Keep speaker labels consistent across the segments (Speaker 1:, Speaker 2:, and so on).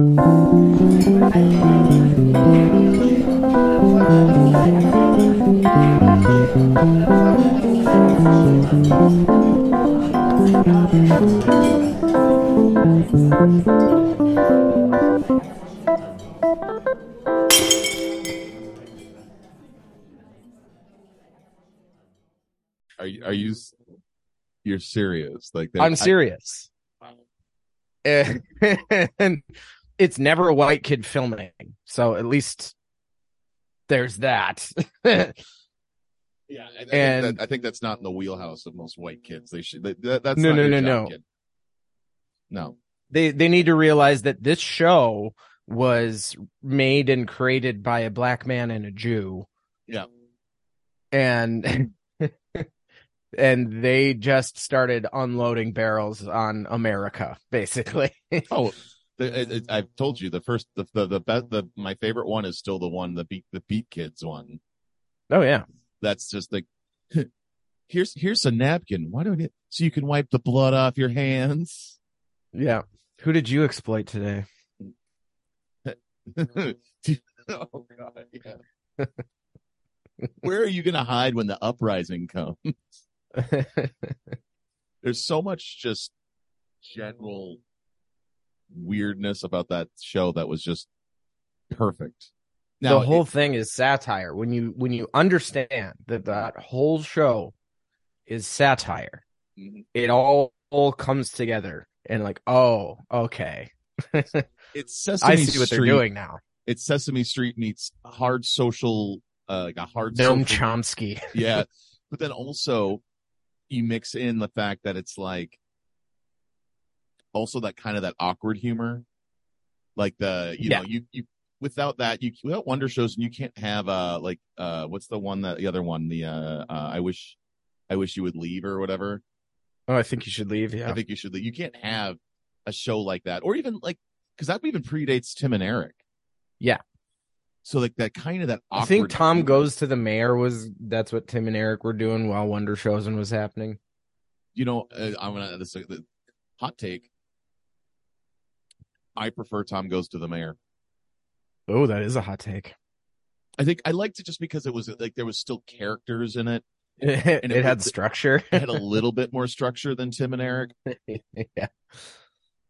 Speaker 1: Are you? Are you you're serious? Like that-
Speaker 2: I'm
Speaker 1: I-
Speaker 2: serious. And it's never a white kid filming, so at least there's that.
Speaker 1: yeah, I, I think
Speaker 2: and-
Speaker 1: that, I think that's not in the wheelhouse of most white kids. They should. That, that- that's
Speaker 2: No,
Speaker 1: not
Speaker 2: no, no, no.
Speaker 1: kid. No.
Speaker 2: they they need to realize that this show was made and created by a black man and a Jew.
Speaker 1: Yeah.
Speaker 2: And and they just started unloading barrels on America, basically.
Speaker 1: Oh, the, it, I've told you the first, the the the, best, the my favorite one is still the one the beat the beat kids one.
Speaker 2: oh yeah.
Speaker 1: That's just like here's here's a napkin. Why don't it so you can wipe the blood off your hands?
Speaker 2: Yeah. Who did you exploit today?
Speaker 1: oh god, yeah. Where are you gonna hide when the uprising comes? There's so much just general weirdness about that show that was just perfect. Now,
Speaker 2: the whole thing is satire. When you when you understand that that whole show is satire,
Speaker 1: Mhm.
Speaker 2: it all, all comes together and like, oh, okay.
Speaker 1: it's Sesame Street.
Speaker 2: I see what they're doing now.
Speaker 1: It's Sesame Street meets hard social, uh, like a hard
Speaker 2: Noam
Speaker 1: social
Speaker 2: Chomsky.
Speaker 1: yeah. But then also you mix in the fact that it's like also that kind of that awkward humor. Like the, you know, you, you, without that, you, without Wonder Showzen, and you can't have, uh, like, uh, what's the one that, the other one, the, uh, uh, I wish, I wish you would leave or whatever.
Speaker 2: Oh, I think you should leave. Yeah.
Speaker 1: I think you should leave. You can't have a show like that or even like, cause that even predates Tim and Eric.
Speaker 2: Yeah.
Speaker 1: So like that kind of that awkward.
Speaker 2: I think Tom
Speaker 1: humor.
Speaker 2: goes to the mayor was that's what Tim and Eric were doing while Wonder Showzen was happening.
Speaker 1: you know, uh, I'm gonna this uh, the hot take. I prefer Tom Goes to the Mayor.
Speaker 2: Oh, that is a hot take.
Speaker 1: I think I liked it just because it was like there was still characters in it.
Speaker 2: It,
Speaker 1: it
Speaker 2: had
Speaker 1: was-
Speaker 2: structure.
Speaker 1: It had a little bit more structure than Tim and Eric.
Speaker 2: yeah.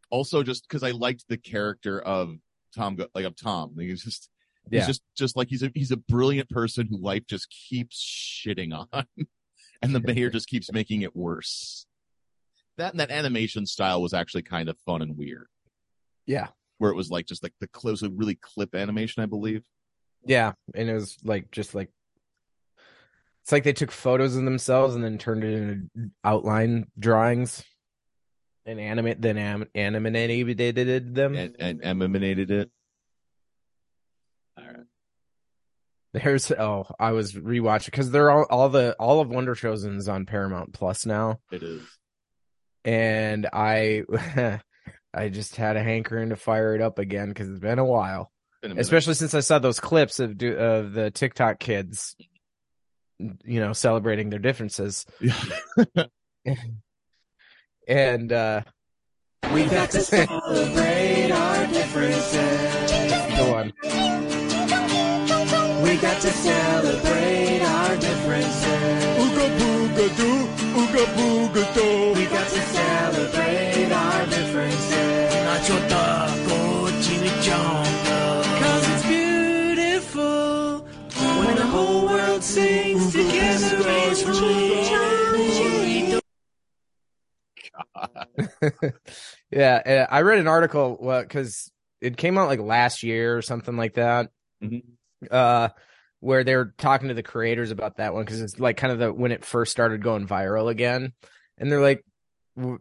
Speaker 1: Also, just because I liked the character of Tom, Go- like of Tom. Like, He's just, he's
Speaker 2: Yeah.
Speaker 1: just, just like he's a he's a brilliant person who life just keeps shitting on, and the mayor just keeps making it worse. That and that animation style was actually kind of fun and weird.
Speaker 2: Yeah.
Speaker 1: where it was like just like the close, really clip animation, I believe.
Speaker 2: Yeah, and it was like just like it's like they took photos of themselves and then turned it into outline drawings and animate then am, animated them.
Speaker 1: and, and emanated it. All right.
Speaker 2: There's oh, I was rewatching because they're all all the all of Wonder Showzen's on Paramount Plus now,
Speaker 1: It is.
Speaker 2: and I I just had a hankering to fire it up again because it's been a while.
Speaker 1: Been a
Speaker 2: especially since I saw those clips of do, of the TikTok kids, you know, celebrating their differences, Yeah. and uh
Speaker 3: We got to celebrate our differences.
Speaker 2: go on.
Speaker 3: We got to celebrate our differences.
Speaker 4: Ooga booga doo, ooga booga
Speaker 3: differences.
Speaker 4: Nacho taco, chimichanga.
Speaker 3: Cause it's beautiful when the whole world sings together as one.
Speaker 2: yeah, uh, I read an article because it came out like last year or something like that,
Speaker 1: Mhm.
Speaker 2: uh, where they're talking to the creators about that one because it's like kind of the when it first started going viral again, and they're like, w-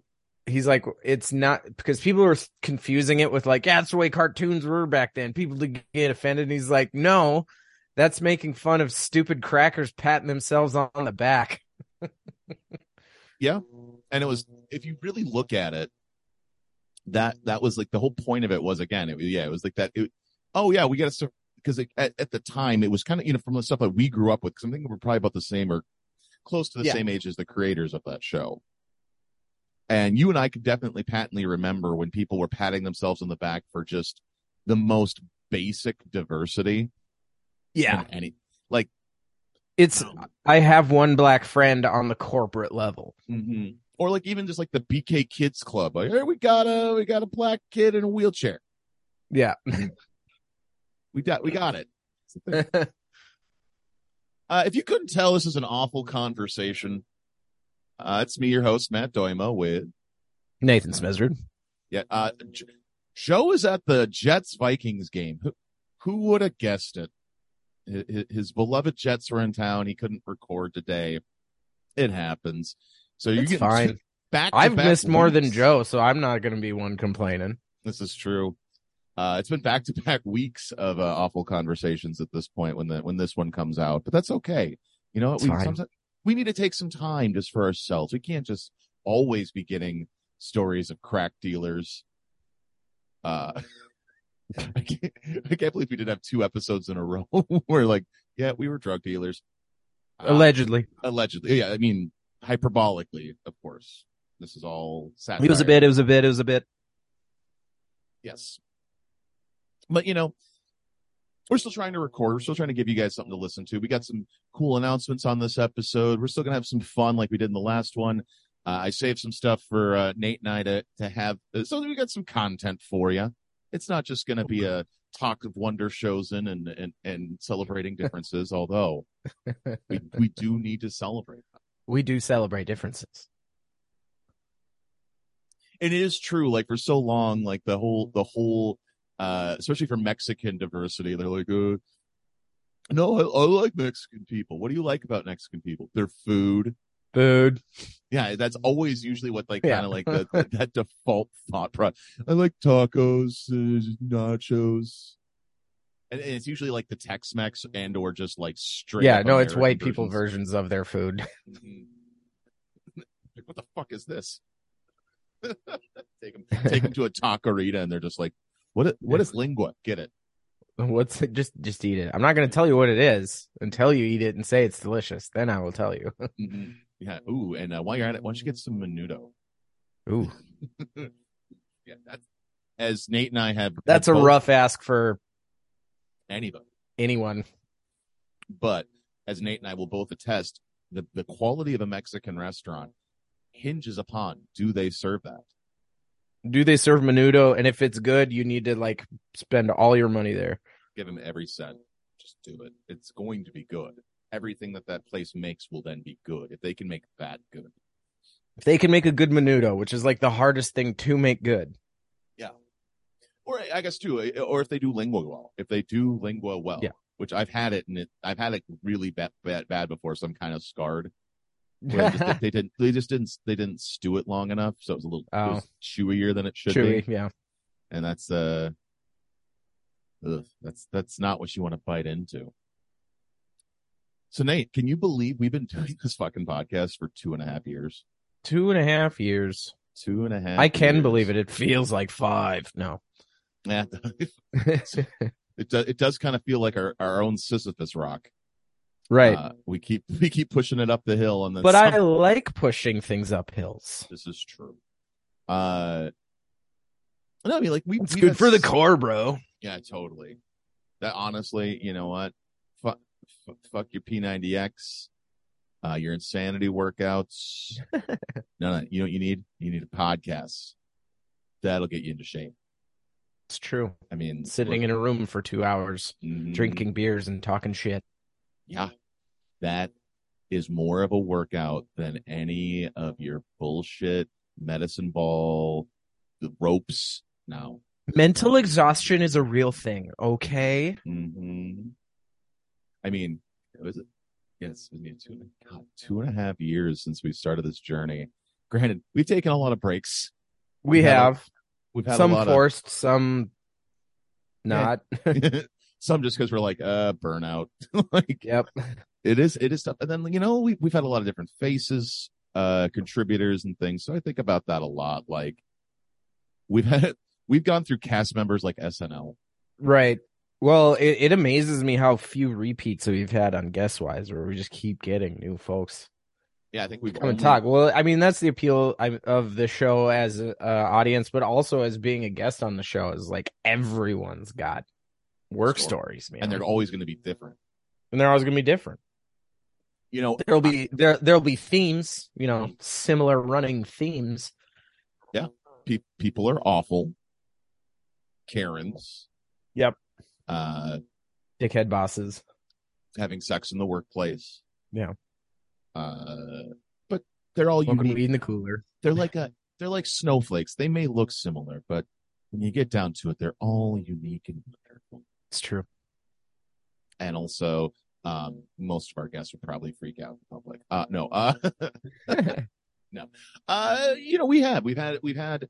Speaker 2: he's like, it's not because people were confusing it with like, yeah, that's the way cartoons were back then. People did get offended, and he's like, no, that's making fun of stupid crackers patting themselves on the back.
Speaker 1: Yeah. And it was, if you really look at it, that, that was like the whole point of it was again, it, yeah, it was like that. It, oh yeah, we got to because at, at the time it was kind of, you know, from the stuff that we grew up with, cause I think we're probably about the same or close to the
Speaker 2: Yeah.
Speaker 1: same age as the creators of that show. And you and I could definitely patently remember when people were patting themselves on the back for just the most basic diversity.
Speaker 2: Yeah.
Speaker 1: any like
Speaker 2: It's I have one black friend on the corporate level.
Speaker 1: mhm. or like even just like the BK Kids Club. Like, hey, we got a we got a black kid in a wheelchair.
Speaker 2: Yeah.
Speaker 1: We got we got it. It's the thing. Uh, if you couldn't tell, this is an awful conversation. Uh, it's me, your host, Matt Doimo, with
Speaker 2: Nathan Smizard.
Speaker 1: yeah. Uh, J- Joe is at the Jets Vikings game. Who, who would have guessed it? His, his beloved Jets were in town. He couldn't record today. It happens. So you get
Speaker 2: fine.
Speaker 1: back.
Speaker 2: I've missed more than. Joe, so I'm not going to be one complaining.
Speaker 1: This is true. Uh, it's been back to back weeks of uh, awful conversations at this point when the when this one comes out, but that's okay. You know what? We sometimes we need to take some time just for ourselves. We can't just always be getting stories of crack dealers. Uh, I can't, I can't believe we did have two episodes in a row where like, yeah, we were drug dealers. Uh,
Speaker 2: Allegedly.
Speaker 1: allegedly, yeah. I mean, hyperbolically, of course. This is all satire.
Speaker 2: It was a bit, it was a bit, it was a bit.
Speaker 1: Yes. But you know, we're still trying to record. We're still trying to give you guys something to listen to. We got some cool announcements on this episode. We're still gonna have some fun like we did in the last one. Uh, I saved some stuff for uh, Nate and I to to have, uh, so we got some content for you. It's not just gonna be a talk of Wonder Showzen and and and celebrating differences. although we we do need to celebrate.
Speaker 2: We do celebrate differences.
Speaker 1: And it is true like for so long like the whole the whole uh especially for mexican diversity they're like uh no I, I like mexican people what do you like about mexican people their food
Speaker 2: Food.
Speaker 1: yeah that's always usually what like
Speaker 2: Yeah.
Speaker 1: kind of like the, that default thought pro i like tacos uh, nachos and, and it's usually like the tex-mex and or just like straight
Speaker 2: Yeah, no, it's white people
Speaker 1: versions.
Speaker 2: of their food.
Speaker 1: Mhm. like, what the fuck is this? take them, take them to a taquerita, and they're just like, "What? What is lingua? Get it?
Speaker 2: What's it? Just, just eat it. I'm not going to tell you what it is until you eat it and say it's delicious. Then I will tell you.
Speaker 1: Mhm. Yeah. Ooh, and uh, while you're at it, why don't you get some menudo?
Speaker 2: Ooh,
Speaker 1: Yeah, that's as Nate and I have.
Speaker 2: that's a
Speaker 1: both-
Speaker 2: rough ask for
Speaker 1: anybody,
Speaker 2: anyone.
Speaker 1: but as Nate and I will both attest, the the quality of a Mexican restaurant hinges upon do they serve that.
Speaker 2: Do they serve menudo? And if it's good, you need to like spend all your money there.
Speaker 1: Give them every cent. Just do it. It's going to be good. Everything that that place makes will then be good if they can make that good.
Speaker 2: If they can make a good menudo, which is like the hardest thing to make good. Yeah.
Speaker 1: Or I guess too, eh, or if they do lingua well, if they do lingua well,
Speaker 2: Yeah.
Speaker 1: which I've had it and it, I've had it really bad, bad, bad before, so I'm kind of scarred. Just, they didn't, they just didn't, they didn't stew it long enough, so it was a little it was chewier than it should
Speaker 2: Chewy,
Speaker 1: be,
Speaker 2: yeah.
Speaker 1: and that's uh, ugh, that's that's not what you want to bite into. So Nate, can you believe we've been doing this fucking podcast for two and a half years?
Speaker 2: Two and a half years.
Speaker 1: Two and a half.
Speaker 2: I can
Speaker 1: years.
Speaker 2: believe it. It feels like five. No.
Speaker 1: Yeah, it does. It does kind of feel like our, our own Sisyphus rock.
Speaker 2: Right.
Speaker 1: Uh, we keep we keep pushing it up the hill, and then
Speaker 2: but I like pushing things up hills.
Speaker 1: this is true. Uh, no, I mean like we
Speaker 2: It's
Speaker 1: we've
Speaker 2: good for the
Speaker 1: s-
Speaker 2: core, bro.
Speaker 1: Yeah, totally. That honestly, you know what? Fuck, fuck, fuck your P90X, uh, your insanity workouts. no, no, you know what you need? You need a podcast. That'll get you into shape.
Speaker 2: It's true.
Speaker 1: I mean,
Speaker 2: Sitting in a room for two hours,
Speaker 1: Mhm.
Speaker 2: drinking beers and talking shit.
Speaker 1: Yeah. That is more of a workout than any of your bullshit medicine ball, the ropes. now.
Speaker 2: Mental exhaustion is a real thing, okay?
Speaker 1: hmm I mean, it was it? Yes, it was two, God, two and a half years since we started this journey. Granted, we've taken a lot of breaks.
Speaker 2: We
Speaker 1: We've had a- We've had
Speaker 2: some
Speaker 1: a lot
Speaker 2: forced, some not.
Speaker 1: of some just because we're like, uh, burnout. like,
Speaker 2: yep.
Speaker 1: It is it is tough and then you know we, we've had a lot of different faces uh contributors and things so i think about that a lot like we've had we've gone through cast members like snl
Speaker 2: Right. Well, it, it amazes me how few repeats we've had on Guess Wise, where we just keep getting new folks.
Speaker 1: Yeah, I think we've
Speaker 2: come and talk. Well, I mean, that's the appeal of the show as a uh, audience, but also as being a guest on the show is like everyone's got work
Speaker 1: Story.
Speaker 2: stories, man,
Speaker 1: and they're always going to be different.
Speaker 2: and they're always gonna be different.
Speaker 1: You know,
Speaker 2: There'll be there there'll be themes, you know, similar running themes.
Speaker 1: pe- people are awful. Karens.
Speaker 2: Yep.
Speaker 1: Uh,
Speaker 2: Dickhead bosses.
Speaker 1: having sex in the workplace.
Speaker 2: Yeah.
Speaker 1: Uh, but they're all
Speaker 2: Smoking
Speaker 1: unique.
Speaker 2: weed in the cooler.
Speaker 1: They're like a they're like snowflakes. They may look similar, but when you get down to it, they're all unique and wonderful.
Speaker 2: It's true.
Speaker 1: And also, um, most of our guests would probably freak out in public. Uh, no, uh, no. uh, you know, we have we've had we've had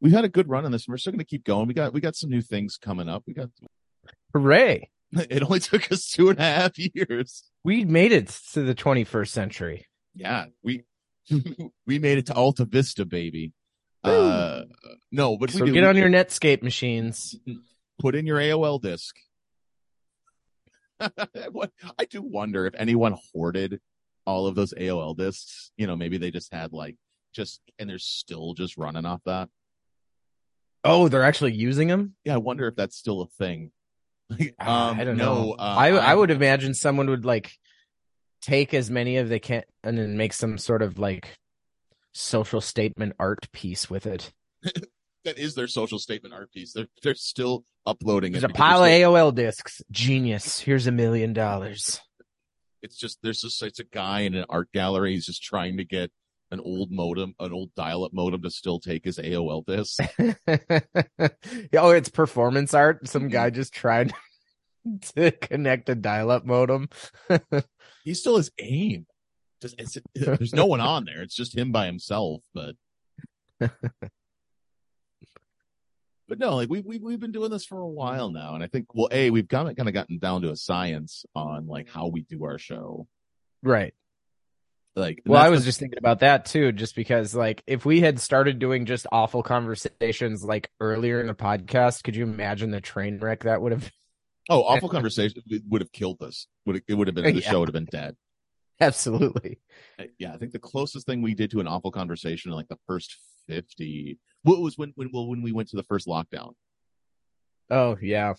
Speaker 1: we've had a good run on this, and we're still going to keep going. We got we got some new things coming up. We got
Speaker 2: Hooray!
Speaker 1: it only took us two and a half years.
Speaker 2: We made it to the 21st century.
Speaker 1: Yeah, we we made it to Alta Vista, baby. Uh, no, but we
Speaker 2: So
Speaker 1: do.
Speaker 2: get
Speaker 1: We
Speaker 2: on
Speaker 1: do.
Speaker 2: your Netscape machines.
Speaker 1: put in your AOL disk. I do wonder if anyone hoarded all of those AOL disks. You know, maybe they just had like just and they're still just running off that.
Speaker 2: Oh, they're actually using them.
Speaker 1: Yeah, I wonder if that's still a thing.
Speaker 2: Ah,
Speaker 1: um,
Speaker 2: I don't
Speaker 1: no,
Speaker 2: know.
Speaker 1: Uh,
Speaker 2: I I would imagine someone would like take as many of they can and then make some sort of like social statement art piece with it.
Speaker 1: that is their social statement art piece. They're they're still uploading
Speaker 2: There's
Speaker 1: it.
Speaker 2: a pile of AOL discs. Genius. Here's a million dollars.
Speaker 1: It's just there's just it's a guy in an art gallery. He's just trying to get an old modem, an old dial-up modem to still take his AOL disk.
Speaker 2: oh, it's performance art. Some mm-hmm. guy just tried to connect a dial-up modem.
Speaker 1: he still has aim. Just it's, there's no one on there. It's just him by himself. But but no, like we we we've been doing this for a while mm-hmm. now, and I think well, a we've kind of kind of gotten down to a science on like how we do our show.
Speaker 2: Right.
Speaker 1: Like,
Speaker 2: Well, I was just thinking about that too, just because like if we had started doing just awful conversations like earlier in the podcast, could you imagine the train wreck that would have
Speaker 1: oh awful conversation it would have killed us. Would it would have been the
Speaker 2: Yeah.
Speaker 1: show would have been dead.
Speaker 2: absolutely.
Speaker 1: Yeah, I think the closest thing we did to an awful conversation in like the first fifty. What was when when well when we went to the first lockdown.
Speaker 2: Oh yeah.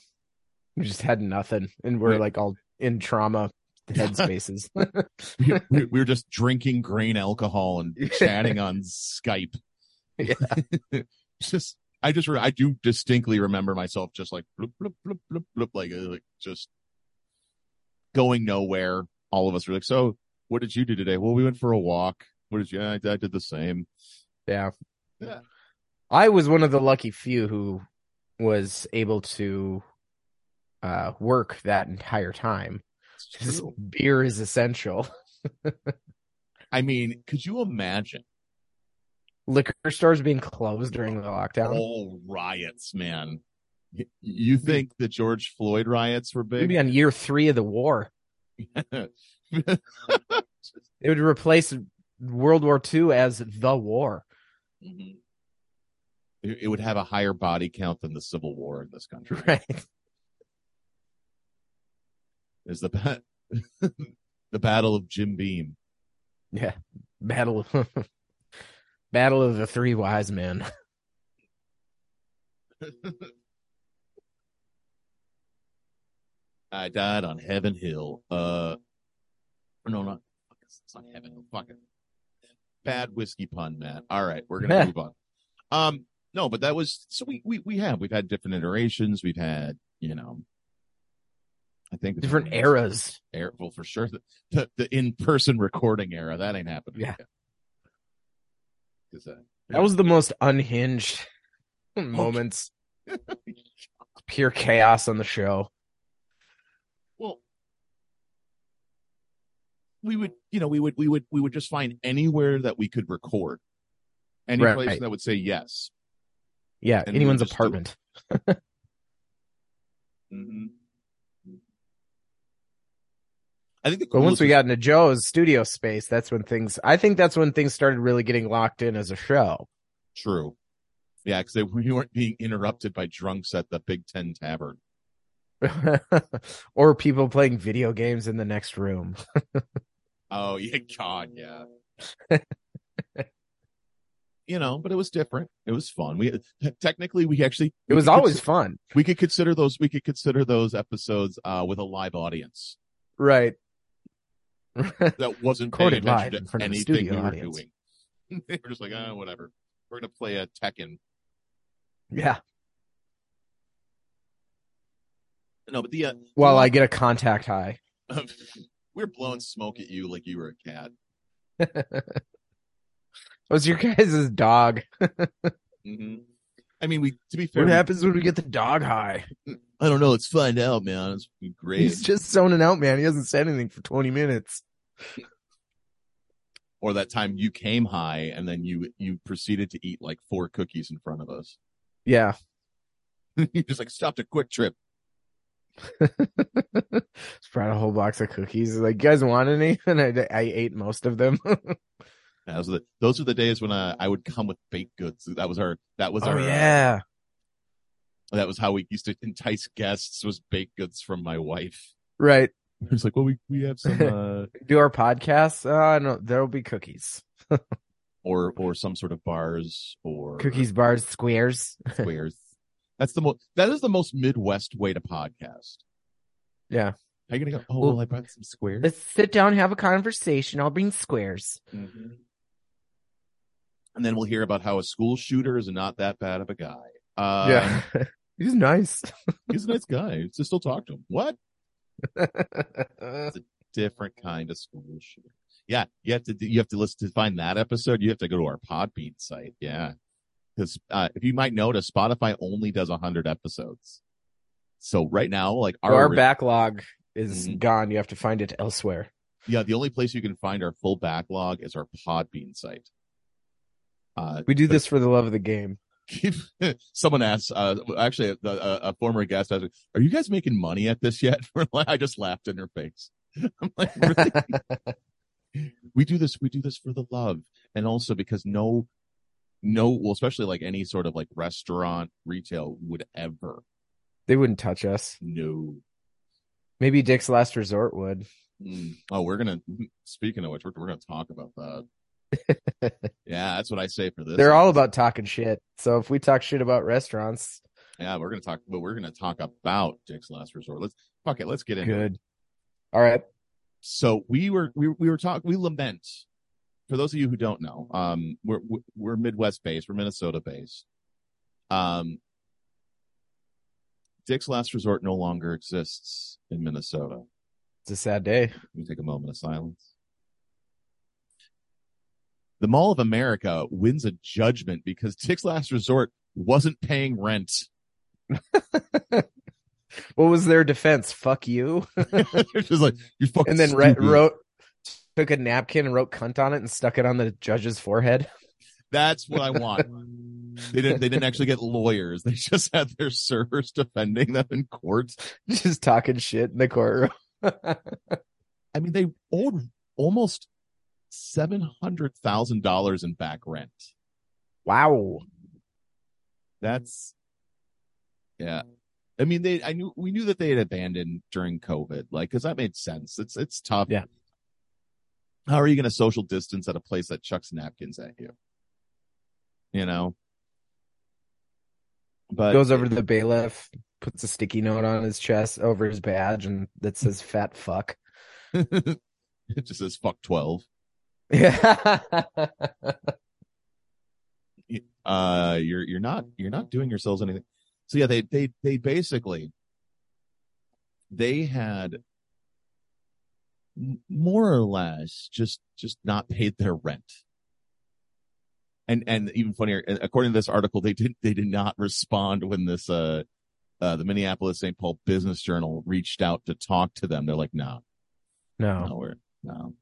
Speaker 2: We just had nothing and we're
Speaker 1: Right.
Speaker 2: like all in trauma headspaces.
Speaker 1: we, we we were just drinking grain alcohol and chatting on Skype.
Speaker 2: Yeah.
Speaker 1: Just I just I do distinctly remember myself just like bloop, bloop, bloop, bloop, bloop, like, uh, like just going nowhere. All of us were like, "So, what did you do today?" Well, we went for a walk. What did you? I, I did the same.
Speaker 2: yeah.
Speaker 1: Yeah.
Speaker 2: I was one of the lucky few who was able to uh work that entire time.
Speaker 1: It's
Speaker 2: 'Cause
Speaker 1: true.
Speaker 2: Beer is essential.
Speaker 1: I mean, could you imagine
Speaker 2: Liquor stores being closed during the lockdown.
Speaker 1: all riots, man? You think the George Floyd riots were big?
Speaker 2: Maybe on year three of the war. It would replace World War II as the war.
Speaker 1: Mhm. It would have a higher body count than the Civil War in this country.
Speaker 2: Right.
Speaker 1: Is the ba- the Battle of Jim Beam?
Speaker 2: Yeah. Battle of Battle of the Three Wise Men.
Speaker 1: I died on Heaven Hill. Uh, no, not it's not Heaven Hill. Fuck it. Bad whiskey pun, Matt. All right, we're gonna move on. Um, no, but that was so we we we have we've had different iterations. We've had you know, I think
Speaker 2: Different eras.
Speaker 1: Era, well, for sure, the the, the in person recording era that ain't happening.
Speaker 2: Yeah.
Speaker 1: again. 'Cause, uh,
Speaker 2: That was the most unhinged moments. Pure chaos on the show.
Speaker 1: Well, we would, you know, we would, we would, we would just find anywhere that we could record, any
Speaker 2: Right.
Speaker 1: place that would say yes.
Speaker 2: Yeah,
Speaker 1: And
Speaker 2: anyone's
Speaker 1: just do it.
Speaker 2: apartment.
Speaker 1: Mm-hmm. I think the
Speaker 2: But once we got into Joe's studio space, that's when things I think that's when things started really getting locked in as a show.
Speaker 1: true, yeah, because we weren't being interrupted by drunks at the Big Ten Tavern.
Speaker 2: or people playing video games in the next room.
Speaker 1: Oh yeah, God, yeah. You know, but it was different. It was fun. We technically we actually
Speaker 2: It was always fun.
Speaker 1: we could consider those we could consider those episodes uh with a live audience
Speaker 2: Right.
Speaker 1: that wasn't paying
Speaker 2: Recorded live
Speaker 1: attention
Speaker 2: in
Speaker 1: to
Speaker 2: front of a
Speaker 1: anything we were
Speaker 2: audience.
Speaker 1: doing. they were just like, ah, whatever. We're gonna play a Tekken.
Speaker 2: yeah.
Speaker 1: No, but the uh,
Speaker 2: While I get a contact high.
Speaker 1: we're blowing smoke at you like you were a cat.
Speaker 2: Was your guys' dog?
Speaker 1: hmm I mean, we to be fair,
Speaker 2: What
Speaker 1: we-
Speaker 2: happens when we get the dog high?
Speaker 1: I don't know. Let's find out, man. It's great.
Speaker 2: He's just zoning out, man. He hasn't said anything for 20 minutes.
Speaker 1: or that time you came high and then you you proceeded to eat like four cookies in front of us.
Speaker 2: Yeah.
Speaker 1: You're just like stopped a Kwik Trip.
Speaker 2: Just brought a whole box of cookies. Like, you guys want any? And I, I ate most of them.
Speaker 1: Those are the those are the days when uh, I would come with baked goods. That was our that was
Speaker 2: oh,
Speaker 1: our uh,
Speaker 2: yeah.
Speaker 1: that was how we used to entice guests was baked goods from my wife.
Speaker 2: Right.
Speaker 1: It's like, well, we we have some uh,
Speaker 2: Do our podcasts. Uh, no, there'll be cookies.
Speaker 1: or or some sort of bars or
Speaker 2: Cookies, bars, squares.
Speaker 1: squares. That's the most that is the most Midwest way to podcast.
Speaker 2: Yeah.
Speaker 1: How you gonna go? Oh,
Speaker 2: Well,
Speaker 1: well, I brought some squares.
Speaker 2: Let's sit down, have a conversation. I'll bring squares.
Speaker 1: Mhm. And then we'll hear about how a school shooter is not that bad of a guy. Uh,
Speaker 2: yeah. He's nice.
Speaker 1: he's a nice guy. Just still talk to him. What? It's a different kind of school shooter. Yeah, you have to you have to listen to find that episode. You have to go to our Podbean site. Yeah, because uh, if you might notice, Spotify only does hundred episodes. So right now, like
Speaker 2: our,
Speaker 1: our,
Speaker 2: backlog is
Speaker 1: Mhm.
Speaker 2: gone. You have to find it elsewhere.
Speaker 1: yeah, the only place you can find our full backlog is our Podbean site. Uh,
Speaker 2: We do this for the love of the game.
Speaker 1: someone asked uh actually a, a, a former guest asked are you guys making money at this yet i just laughed in her face i'm like really? we do this we do this for the love and also because no no well especially like any sort of like restaurant retail would ever
Speaker 2: they wouldn't touch us.
Speaker 1: No.
Speaker 2: Maybe Dick's Last Resort would.
Speaker 1: Mm. oh we're gonna speaking of which we're, we're gonna talk about that yeah that's what i say for this
Speaker 2: They're all about talking shit. So if we talk shit about restaurants,
Speaker 1: yeah we're gonna talk but we're gonna talk about dick's last resort let's fuck it let's get it
Speaker 2: good. All right.
Speaker 1: so we were we, we were talking we lament for those of you who don't know um we're we're midwest based we're minnesota based um dick's last resort no longer exists in minnesota
Speaker 2: It's a sad day.
Speaker 1: we take a moment of silence the mall of america wins a judgment because dick's last resort wasn't paying rent
Speaker 2: What was their defense? Fuck you.
Speaker 1: just like you're fucking
Speaker 2: And then re- wrote, took a napkin and wrote cunt on it and stuck it on the judge's forehead.
Speaker 1: that's what i want They didn't. They didn't actually get lawyers. They just had their servers defending them in court.
Speaker 2: Just talking shit in the courtroom.
Speaker 1: I mean, they owed almost seven hundred thousand dollars in back rent.
Speaker 2: wow.
Speaker 1: That's yeah. I mean, they. I knew we knew that they had abandoned during COVID, like because that made sense. It's it's tough.
Speaker 2: Yeah.
Speaker 1: How are you going to social distance at a place that chucks napkins at you? You know. But
Speaker 2: Goes over to the bailiff, puts a sticky note on his chest over his badge, and that says "fat fuck."
Speaker 1: it just says fuck twelve.
Speaker 2: Yeah.
Speaker 1: uh you're you're not you're not doing yourselves anything so yeah they they they basically they had more or less just just not paid their rent and and even funnier according to this article they did they did not respond when this uh uh the minneapolis st paul business journal reached out to talk to them they're like no
Speaker 2: no.
Speaker 1: no we're no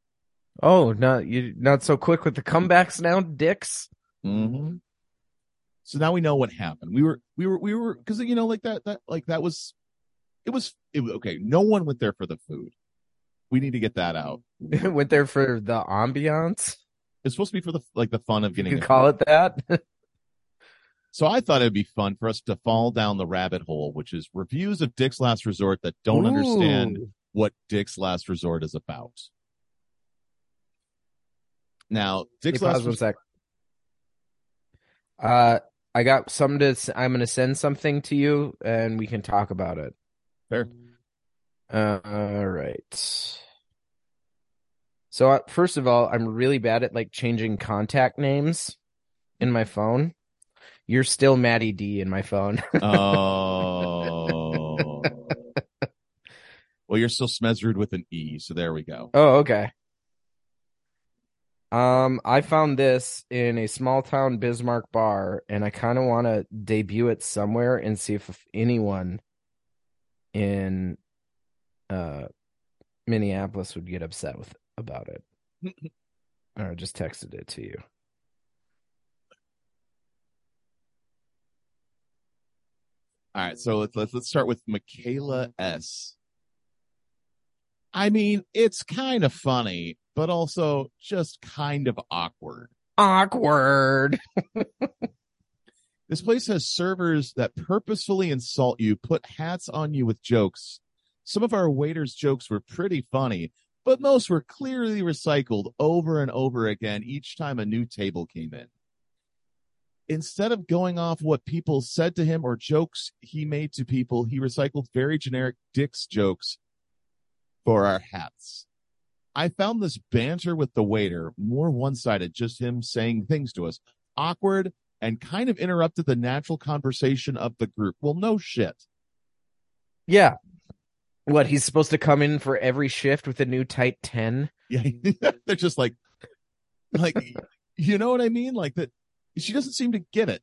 Speaker 2: Oh, not you. Not so quick with the comebacks now, dicks.
Speaker 1: hmm So now we know what happened. We were, we were, we were, because you know, like that, that, like that was, it was, it was okay. No one went there for the food. We need to get that out.
Speaker 2: Went there for the ambiance.
Speaker 1: It's supposed to be for the like the fun of getting.
Speaker 2: could
Speaker 1: the
Speaker 2: call
Speaker 1: food.
Speaker 2: it that.
Speaker 1: So I thought it'd be fun for us to fall down the rabbit hole, which is reviews of Dick's Last Resort that don't understand what Dick's Last Resort is about. Now, Dick's
Speaker 2: Hey,
Speaker 1: last
Speaker 2: one sec. Uh, I got some to. I'm gonna send something to you, and we can talk about it.
Speaker 1: Fair.
Speaker 2: Uh, all right. So uh, first of all, I'm really bad at like changing contact names in my phone. You're still Maddie D in my phone.
Speaker 1: Oh. well, you're still smezzard with an E, so there we go.
Speaker 2: oh, okay. Um, I found this in a small town Bismarck bar, and I kind of want to debut it somewhere and see if anyone in uh Minneapolis would get upset with about it. or I just texted it to you.
Speaker 1: All right, so let's let's, let's start with Michaela S. I mean, it's kind of funny, but also just kind of awkward.
Speaker 2: Awkward.
Speaker 1: This place has servers that purposefully insult you, put hats on you with jokes. Some of our waiters' jokes were pretty funny, but most were clearly recycled over and over again each time a new table came in. Instead of going off what people said to him or jokes he made to people, he recycled very generic Dick's jokes for our hats. I found this banter with the waiter more one sided, just him saying things to us, awkward and kind of interrupted the natural conversation of the group. Well, no shit.
Speaker 2: Yeah. What, he's supposed to come in for every shift with a new tight 10?
Speaker 1: Yeah, they're just like, like, you know what I mean? Like that. She doesn't seem to get it.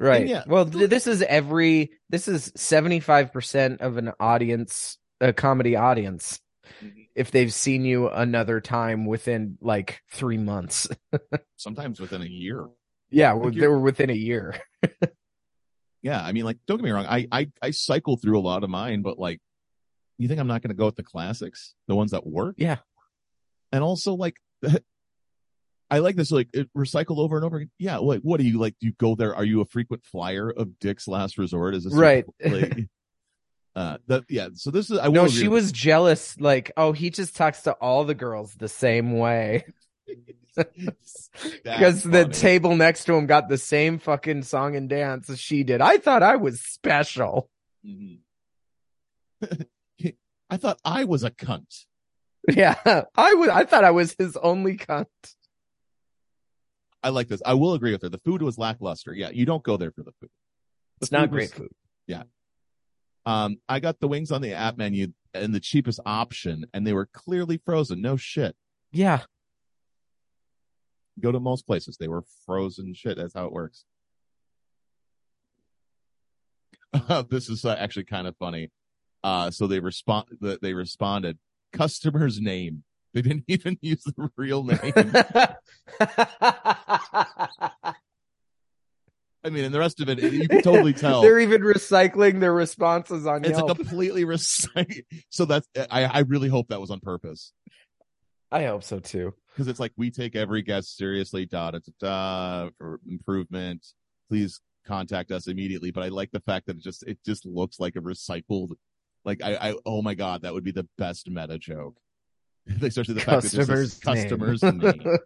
Speaker 2: Right.
Speaker 1: yeah.
Speaker 2: Well, th- this is every this is 75% of an audience, a comedy audience. Mm-hmm. If they've seen you another time within like 3 months.
Speaker 1: Sometimes within a year.
Speaker 2: Yeah,
Speaker 1: Like
Speaker 2: they were within a year.
Speaker 1: Yeah, I mean, like, don't get me wrong. I I I cycle through a lot of mine, but like, you think I'm not going to go with the classics, the ones that work?
Speaker 2: Yeah.
Speaker 1: And also, like, I like this. Like, it recycled over and over. again. Yeah. What What do you like? Do you go there? Are you a frequent flyer of Dick's Last Resort? Is this
Speaker 2: Right.
Speaker 1: like, uh, that yeah. So this is. I
Speaker 2: No, she was jealous like, "Oh, he just talks to all the girls the same way." Because the table next to him got the same fucking song and dance as she did. I thought I was special.
Speaker 1: Mhm. I thought I was a cunt.
Speaker 2: Yeah, I was. I thought I was his only cunt.
Speaker 1: I like this. I will agree with her. The food was lackluster. Yeah, you don't go there for the food. The
Speaker 2: It's not great
Speaker 1: was-
Speaker 2: food.
Speaker 1: Um, I got the wings on the app menu and the cheapest option, and they were clearly frozen. No shit.
Speaker 2: Yeah,
Speaker 1: Go to most places, they were frozen shit. That's how it works. this is uh, actually kind of funny. Uh, so they respond. They responded, customer's name. They didn't even use the real name. I mean, and the rest of it, you can totally tell.
Speaker 2: They're even recycling their responses on
Speaker 1: It's a completely recycled. So that's. I I really hope that was on purpose.
Speaker 2: I hope so too.
Speaker 1: because it's like we take every guest seriously. Da da da da for improvement. Please contact us immediately. But I like the fact that it just it just looks like a recycled. Like I, I oh my god, that would be the best meta joke. Especially the fact that it just
Speaker 2: Customer's
Speaker 1: customer's name.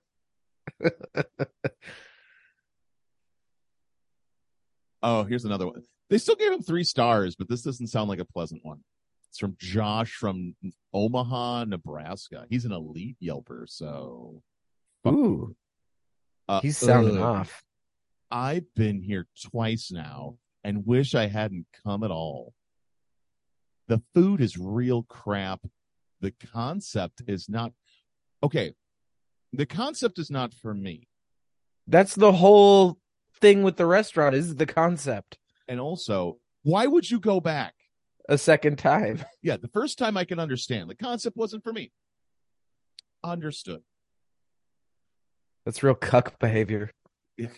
Speaker 1: Oh, here's another one. They still gave him three stars, but this doesn't sound like a pleasant one. It's from Josh from Omaha, Nebraska. He's an elite Yelper, so
Speaker 2: Ooh,
Speaker 1: uh,
Speaker 2: he's sounding
Speaker 1: ugh.
Speaker 2: off.
Speaker 1: I've been here twice now and wish I hadn't come at all. The food is real crap. The concept is not okay. The concept is not for me.
Speaker 2: That's the whole thing with the restaurant is the concept.
Speaker 1: And also, why would you go back?
Speaker 2: A second time.
Speaker 1: Yeah, the first time I can understand. The concept wasn't for me. Understood.
Speaker 2: That's real cuck behavior.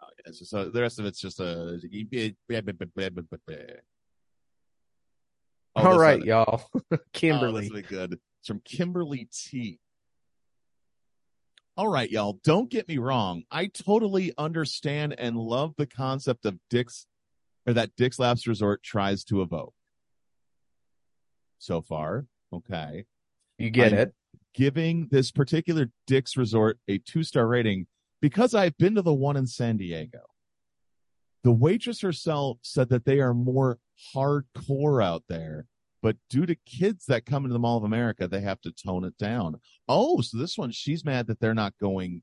Speaker 1: Oh, yeah, it's just, uh, the rest of it's just a. Oh,
Speaker 2: All
Speaker 1: this
Speaker 2: right, y'all.
Speaker 1: Oh,
Speaker 2: Kimberly.
Speaker 1: be good. It's from Kimberly T. All right, y'all. Don't get me wrong. I totally understand and love the concept of Dick's or that Dick's Last Resort tries to evoke. So far, okay.
Speaker 2: you get
Speaker 1: I-
Speaker 2: it.
Speaker 1: giving this particular Dick's Resort a two star rating because I've been to the one in San Diego. The waitress herself said that they are more hardcore out there, but due to kids that come into the Mall of America, they have to tone it down. Oh, so this one, she's mad that they're not going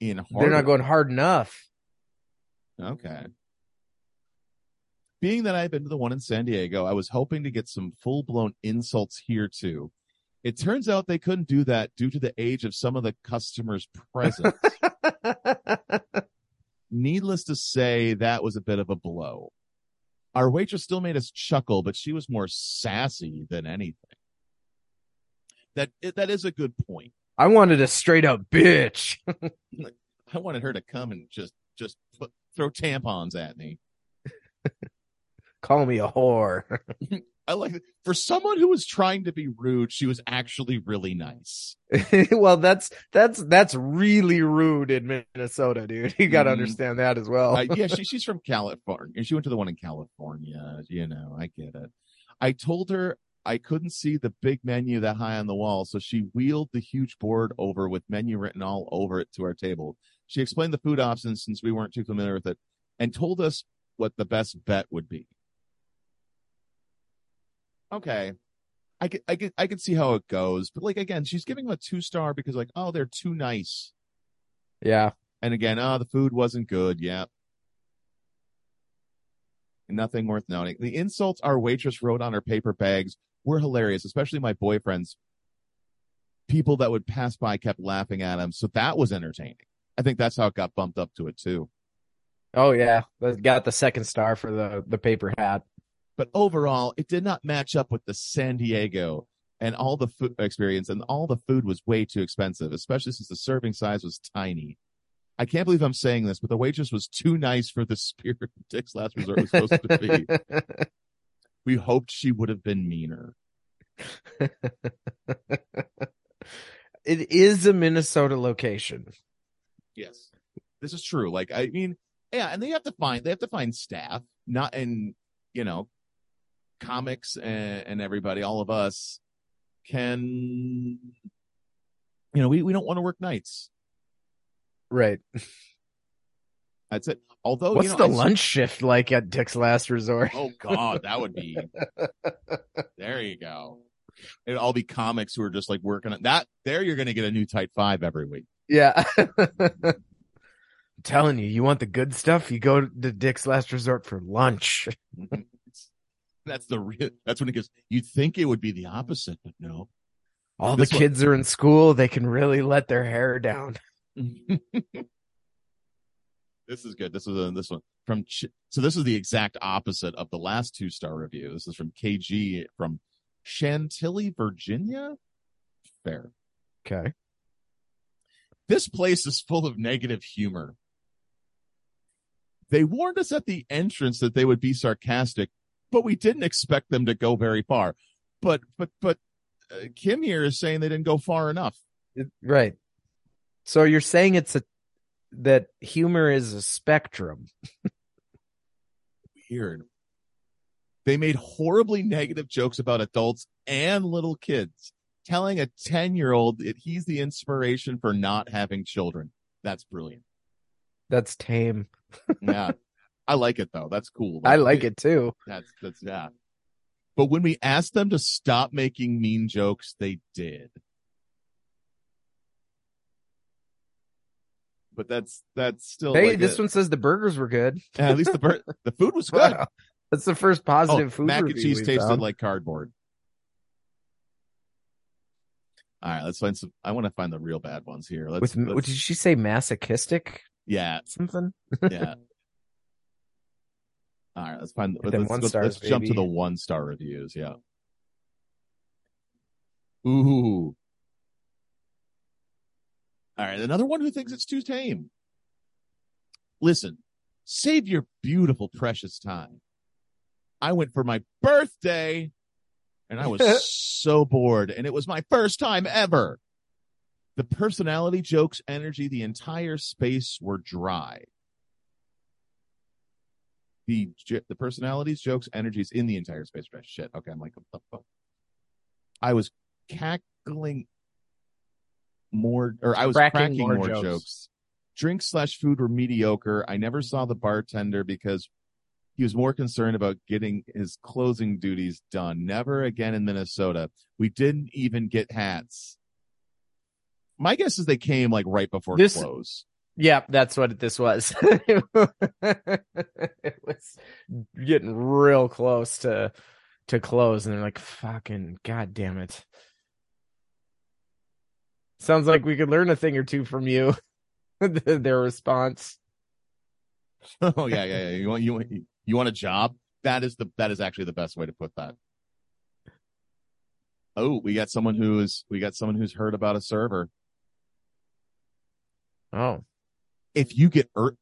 Speaker 1: in hard.
Speaker 2: They're not going hard enough.
Speaker 1: Okay. Being that I've been to the one in San Diego, I was hoping to get some full blown insults here too. It turns out they couldn't do that due to the age of some of the customers present. Needless to say, that was a bit of a blow. Our waitress still made us chuckle, but she was more sassy than anything. That that is a good point.
Speaker 2: I wanted a straight up bitch.
Speaker 1: I wanted her to come and just just put, throw tampons at me.
Speaker 2: Call me a whore.
Speaker 1: I like. For someone who was trying to be rude, she was actually really nice.
Speaker 2: well, that's that's that's really rude in Minnesota, dude. You got to
Speaker 1: Mhm.
Speaker 2: understand that as well.
Speaker 1: Uh, yeah, she, she's from California. She went to the one in California. You know, I get it. I told her I couldn't see the big menu that high on the wall, so she wheeled the huge board over with menu written all over it to our table. She explained the food options since we weren't too familiar with it and told us what the best bet would be. Okay. I could, I could, I could see how it goes, but like again, she's giving them a two star because like, oh, they're too nice.
Speaker 2: yeah,
Speaker 1: And again, oh, the food wasn't good. Yeah. Nothing worth noting. The insults our waitress wrote on her paper bags were hilarious, especially my boyfriend's. People that would pass by kept laughing at him. So that was entertaining. I think that's how it got bumped up to it too.
Speaker 2: oh yeah, That got the second star for the the paper hat.
Speaker 1: But overall, it did not match up with the San Diego and all the food experience and all the food was way too expensive, especially since the serving size was tiny. I can't believe I'm saying this, but the waitress was too nice for the spirit Dick's Last Resort was supposed to be. We hoped she would have been meaner.
Speaker 2: it is a Minnesota location.
Speaker 1: Yes. This is true. Like, I mean, yeah, and they have to find, they have to find staff, not, and, you know, Mm-hmm. comics and, and everybody, all of us can, you know, we, we don't want to work nights.
Speaker 2: Right.
Speaker 1: That's it. Although,
Speaker 2: What's
Speaker 1: you know,
Speaker 2: the
Speaker 1: I-
Speaker 2: lunch shift like at Dick's Last Resort?
Speaker 1: Oh God, that would be. there you go. It'd all be comics who are just like working on that. There, you're going to get a new tight five every week.
Speaker 2: Yeah. I'm telling you, you want the good stuff? You go to Dick's Last Resort for lunch. Mm-hmm.
Speaker 1: That's the real. That's when it goes. You'd think it would be the opposite, but no.
Speaker 2: All
Speaker 1: This
Speaker 2: the
Speaker 1: one-
Speaker 2: kids are in school. They can really let their hair down.
Speaker 1: this is good. This is a, this one from. Ch- so this is the exact opposite of the last two star review. This is from KG from Chantilly, Virginia. Fair.
Speaker 2: Okay.
Speaker 1: This place is full of negative humor. They warned us at the entrance that they would be sarcastic, but we didn't expect them to go very far. But but but uh, Kim here is saying they didn't go far enough.
Speaker 2: Right. So you're saying it's a that humor is a spectrum.
Speaker 1: Weird. They made horribly negative jokes about adults and little kids, telling a 10 year old that he's the inspiration for not having children. That's brilliant.
Speaker 2: That's tame.
Speaker 1: Yeah. I like it though. That's cool.
Speaker 2: I like it too.
Speaker 1: That's that's yeah. But when we asked them to stop making mean jokes, they did. But that's that's still
Speaker 2: Hey,
Speaker 1: like
Speaker 2: this
Speaker 1: a-
Speaker 2: one says the burgers were good.
Speaker 1: yeah, at least the bur- the food was good.
Speaker 2: Wow. That's the first
Speaker 1: Oh,
Speaker 2: positive food
Speaker 1: mac and cheese tasted
Speaker 2: found.
Speaker 1: like cardboard. All right, let's find some. I want to find the real bad ones here. Let's,
Speaker 2: With
Speaker 1: let's
Speaker 2: what did she say? Masochistic
Speaker 1: yeah,
Speaker 2: something?
Speaker 1: yeah. All right, let's find. Let's, let's,
Speaker 2: stars,
Speaker 1: let's jump to the one star reviews. Yeah. Ooh. All right, another one who thinks it's too tame. Listen, save your beautiful, precious time. I went for my birthday and I was so bored, and it was my first time ever. The personality, jokes, energy, the entire space were dry. The the personalities, jokes, energies in the entire space. Shit. Okay, I'm like, what the fuck? I was cackling. more, or I was
Speaker 2: Cracking
Speaker 1: cracking,
Speaker 2: more
Speaker 1: more,
Speaker 2: jokes.
Speaker 1: jokes. Drinks slash food were mediocre. I never saw the bartender because he was more concerned about getting his closing duties done. Never again in Minnesota. We didn't even get hats. My guess is they came like right before
Speaker 2: This-
Speaker 1: close.
Speaker 2: Yeah, that's what this was. it was getting real close to to close, and they're like, "Fucking god damn it!" Sounds like we could learn a thing or two from you. Their response.
Speaker 1: oh yeah, yeah, yeah. You want you want you want a job? That is the that is actually the best way to put that. Oh, we got someone who's we got someone who's heard about a server.
Speaker 2: Oh,
Speaker 1: If you get Ur-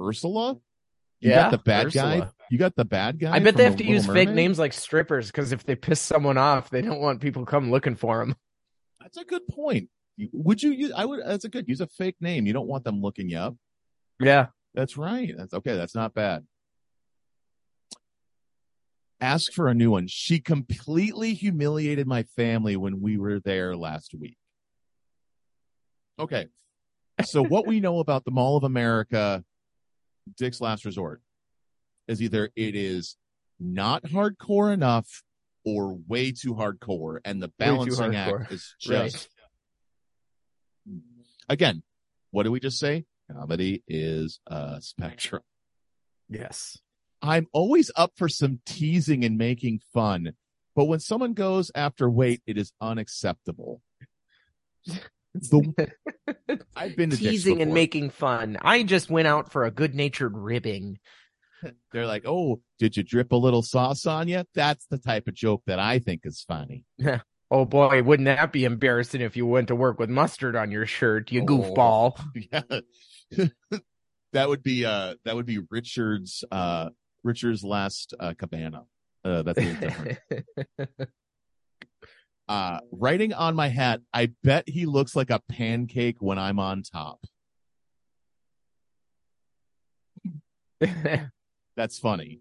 Speaker 1: Ursula, you
Speaker 2: Yeah,
Speaker 1: got the bad guy. You got the bad guy.
Speaker 2: I bet they have
Speaker 1: The
Speaker 2: to use fake names like strippers because if they piss someone off, they don't want people come looking for them.
Speaker 1: That's a good point. Would you use? I would. That's a good. Use a fake name. You don't want them looking you up.
Speaker 2: Yeah.
Speaker 1: That's right. That's okay. That's not bad. Ask for a new one. She completely humiliated my family when we were there last week. Okay. So what we know about the Mall of America, Dick's Last Resort, is either it is not hardcore enough or way too hardcore, and the balancing act is
Speaker 2: Right.
Speaker 1: just again. What did we just say? Comedy is a spectrum.
Speaker 2: Yes.
Speaker 1: I'm always up for some teasing and making fun, but when someone goes after weight, it is unacceptable. The, I've been
Speaker 2: Teasing and making fun. I just went out for a good natured ribbing.
Speaker 1: They're like, "Oh, did you drip a little sauce on you?" That's the type of joke that I think is funny.
Speaker 2: Oh boy, wouldn't that be embarrassing if you went to work with mustard on your shirt, you
Speaker 1: Oh.
Speaker 2: goofball.
Speaker 1: Yeah, that would be uh that would be Richard's uh Richard's last uh, cabana. Uh, that's different. Uh writing on my hat i bet he looks like a pancake when i'm on top. That's funny.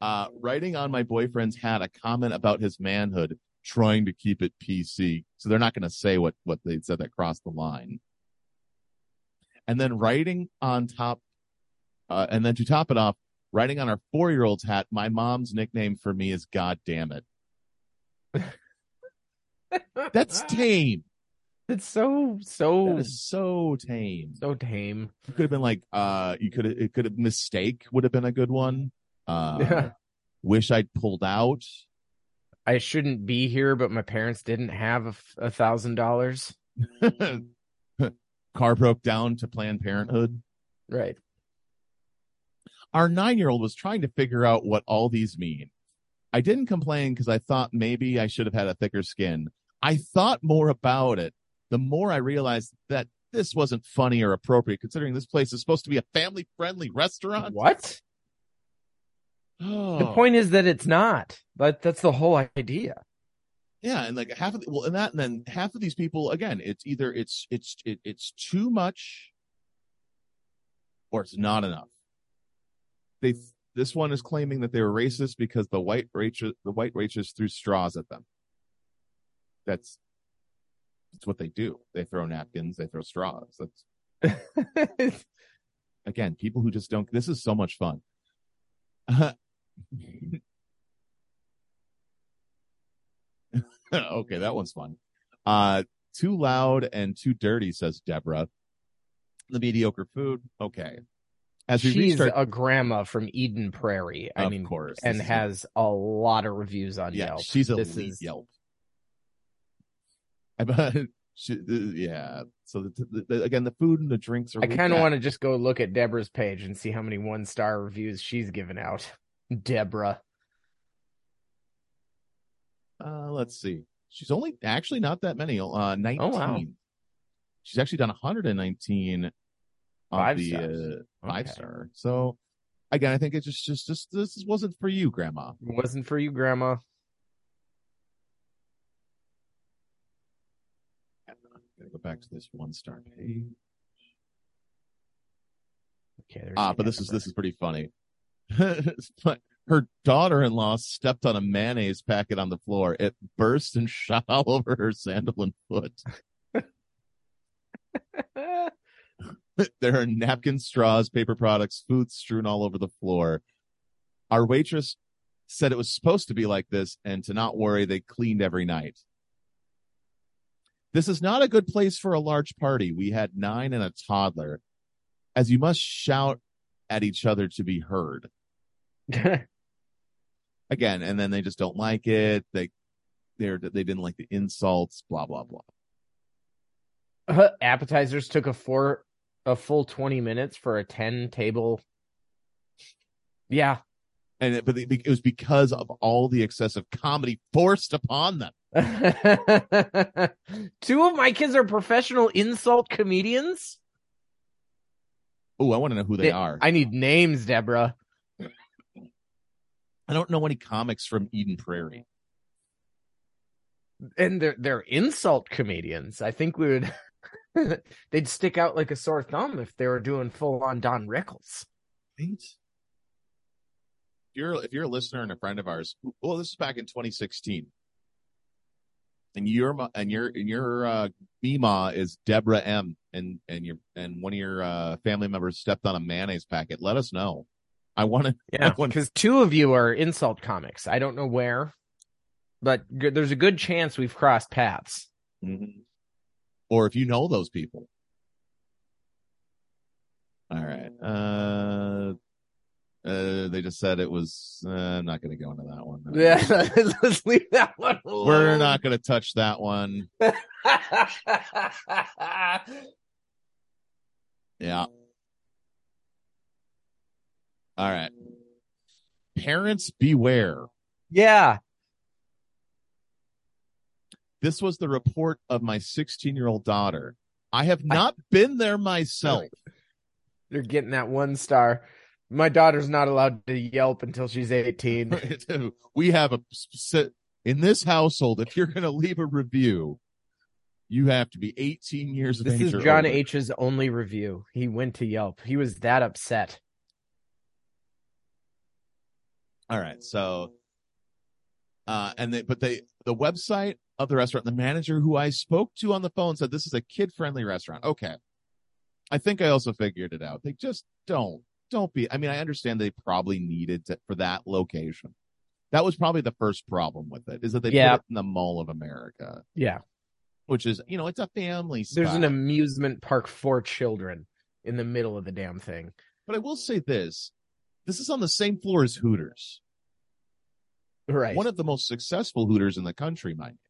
Speaker 1: Uh writing on my boyfriend's hat a comment about his manhood trying to keep it pc so they're not going to say what what they said that crossed the line. And then writing on top uh and then to top it off writing on our four-year-old's hat my mom's nickname for me is god damn it that's tame
Speaker 2: It's so so
Speaker 1: that is so tame
Speaker 2: so tame.
Speaker 1: You could have been like, uh, you could have, it could have, mistake would have been a good one. Uh,
Speaker 2: Yeah.
Speaker 1: wish I'd pulled out.
Speaker 2: I shouldn't be here, but my parents didn't have a thousand dollars.
Speaker 1: Car broke down to Planned Parenthood.
Speaker 2: Right.
Speaker 1: Our nine year old was trying to figure out what all these mean. I didn't complain because I thought maybe I should have had a thicker skin. I thought more about it. The more I realized that this wasn't funny or appropriate considering this place is supposed to be a family friendly restaurant.
Speaker 2: What?
Speaker 1: Oh.
Speaker 2: The point is that it's not. But that's the whole idea.
Speaker 1: Yeah, and like half of the, well, and that, and then half of these people again, it's either it's it's it, it's too much, or it's not enough. They this one is claiming that they were racist because the white waitress the white waitress threw straws at them. That's that's what they do. They throw napkins, they throw straws. That's again people who just don't. This is so much fun. okay, that one's fun. Uh, too loud and too dirty, says Deborah. The mediocre food. Okay. As we
Speaker 2: She's
Speaker 1: restart,
Speaker 2: a grandma from Eden Prairie. I
Speaker 1: of
Speaker 2: mean,
Speaker 1: course,
Speaker 2: and has a lot of reviews on
Speaker 1: yeah,
Speaker 2: Yelp.
Speaker 1: she's a
Speaker 2: This
Speaker 1: lead
Speaker 2: is-
Speaker 1: Yelp. I bet she, yeah. So the, the, the, again, the food and the drinks are.
Speaker 2: I kind of want to just go look at Deborah's page and see how many one star reviews she's given out. Deborah.
Speaker 1: Uh, let's see. She's only actually not that many. Uh, nineteen.
Speaker 2: Oh, wow.
Speaker 1: She's actually done 119 on
Speaker 2: Five
Speaker 1: the
Speaker 2: stars.
Speaker 1: uh, five
Speaker 2: Okay.
Speaker 1: star. So again, I think it just just just this wasn't for you, Grandma.
Speaker 2: It Wasn't for you, Grandma.
Speaker 1: Gotta go back to this one star page.
Speaker 2: Okay,
Speaker 1: Ah, but this is this is pretty funny. Her daughter-in-law stepped on a mayonnaise packet on the floor. It burst and shot all over her sandal and foot. there are napkins, straws, paper products, food strewn all over the floor. Our waitress said it was supposed to be like this and to not worry, they cleaned every night. This is not a good place for a large party. We had nine and a toddler, as you must shout at each other to be heard. Again, and then they just don't like it. They they're they didn't like the insults, blah blah blah.
Speaker 2: Appetizers took a four a full 20 minutes for a 10 table. Yeah.
Speaker 1: And it, but it, was because of all the excessive comedy forced upon them.
Speaker 2: Two of my kids are professional insult comedians.
Speaker 1: Oh, I want to know who they,
Speaker 2: They-
Speaker 1: are.
Speaker 2: I need names, Deborah.
Speaker 1: I don't know any comics from Eden Prairie.
Speaker 2: And they're they're insult comedians. I think we would they'd stick out like a sore thumb if they were doing full on Don Rickles.
Speaker 1: Right? If you're if you're a listener and a friend of ours, well, this is back in 2016, and your and your and your uh, Mima is Deborah M, and and your and one of your uh, family members stepped on a mayonnaise packet. Let us know. I want to.
Speaker 2: Yeah, because two of you are insult comics. I don't know where, but there's a good chance we've crossed paths.
Speaker 1: Mhm. Or if you know those people. All right. Uh, uh, they just said it was. Uh, I'm not going to go into that one.
Speaker 2: Yeah, let's leave that one. Alone.
Speaker 1: We're not going to touch that one. Yeah. All right. Parents beware.
Speaker 2: yeah,
Speaker 1: This was the report of my 16 year old daughter. I have not been there myself.
Speaker 2: you're getting that one star. My daughter's not allowed to Yelp until she's 18.
Speaker 1: we have a in this household. If you're going to leave a review, you have to be 18 years of
Speaker 2: This
Speaker 1: age.
Speaker 2: is John
Speaker 1: older.
Speaker 2: H's only review. He went to Yelp. He was that upset.
Speaker 1: All right. So, uh, and they, but they, the website of the restaurant, the manager who I spoke to on the phone said this is a kid friendly restaurant. Okay. I think I also figured it out. They just don't, don't be. I mean, I understand they probably needed to, for that location. That was probably the first problem with it is that they
Speaker 2: Yeah.
Speaker 1: put it in the Mall of America,
Speaker 2: Yeah.
Speaker 1: which is, you know, it's a family
Speaker 2: There's an amusement park for children in the middle of the damn thing.
Speaker 1: but I will say this, this is on the same floor as Hooters.
Speaker 2: Right.
Speaker 1: one of the most successful Hooters in the country, mind you.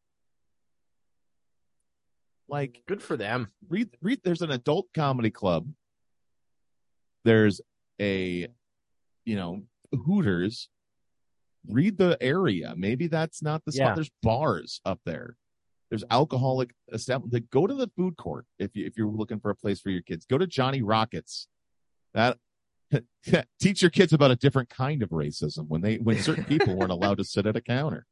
Speaker 1: Like
Speaker 2: Good for them.
Speaker 1: read read there's an adult comedy club. There's a you know, Hooters. Read the area. Maybe that's not the spot.
Speaker 2: Yeah.
Speaker 1: There's bars up there. There's alcoholic establishment. Go to the food court if you if you're looking for a place for your kids. Go to Johnny Rockets. That teach your kids about a different kind of racism when they when certain people weren't allowed to sit at a counter.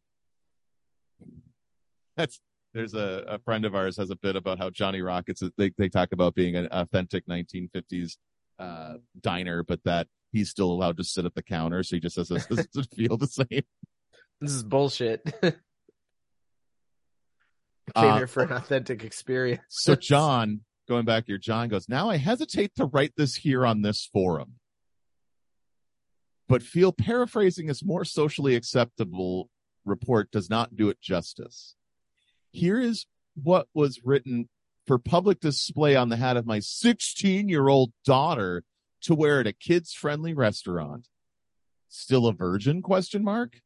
Speaker 1: That's there's a, a friend of ours has a bit about how Johnny Rockets they they talk about being an authentic 1950s uh, diner, but that he's still allowed to sit at the counter, so he just says this doesn't feel the same.
Speaker 2: This is bullshit. Came
Speaker 1: Uh,
Speaker 2: here for an authentic experience.
Speaker 1: So John, going back here, John goes, now I hesitate to write this here on this forum, but feel paraphrasing is more socially acceptable report does not do it justice. Here is what was written for public display on the hat of my 16 year old daughter to wear at a kids friendly restaurant. Still a virgin question mark?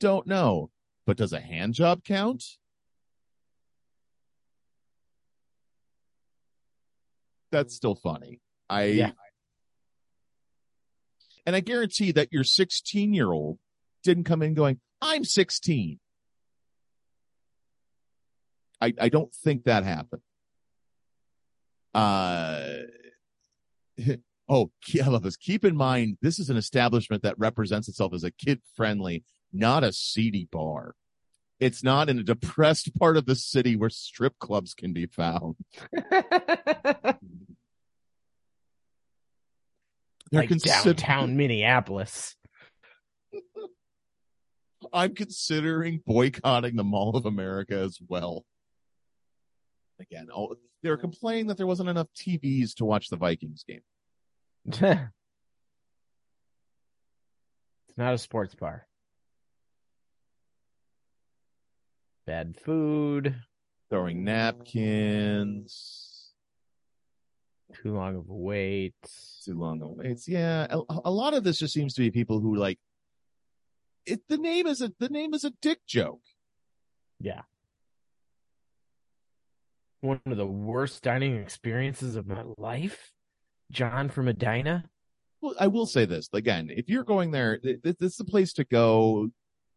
Speaker 1: Don't know. But does a hand job count? That's still funny. I
Speaker 2: Yeah.
Speaker 1: And I guarantee that your 16 year old didn't come in going, I'm 16. I, I don't think that happened. Uh, oh, I love this. Keep in mind, this is an establishment that represents itself as a kid friendly, not a seedy bar. It's not in a depressed part of the city where strip clubs can be found. They're
Speaker 2: like
Speaker 1: consider-
Speaker 2: downtown Minneapolis.
Speaker 1: I'm considering boycotting the Mall of America as well. Again, oh, they were complaining that there wasn't enough TVs to watch the Vikings game.
Speaker 2: it's not a sports bar. Bad food,
Speaker 1: Throwing napkins,
Speaker 2: too long of a wait.
Speaker 1: too long of waits. Yeah, a, a lot of this just seems to be people who like it. The name is a the name is a dick joke.
Speaker 2: Yeah. One of the worst dining experiences of my life. John from Medina.
Speaker 1: Well, I will say this again: if you're going there, th- th- this is the place to go.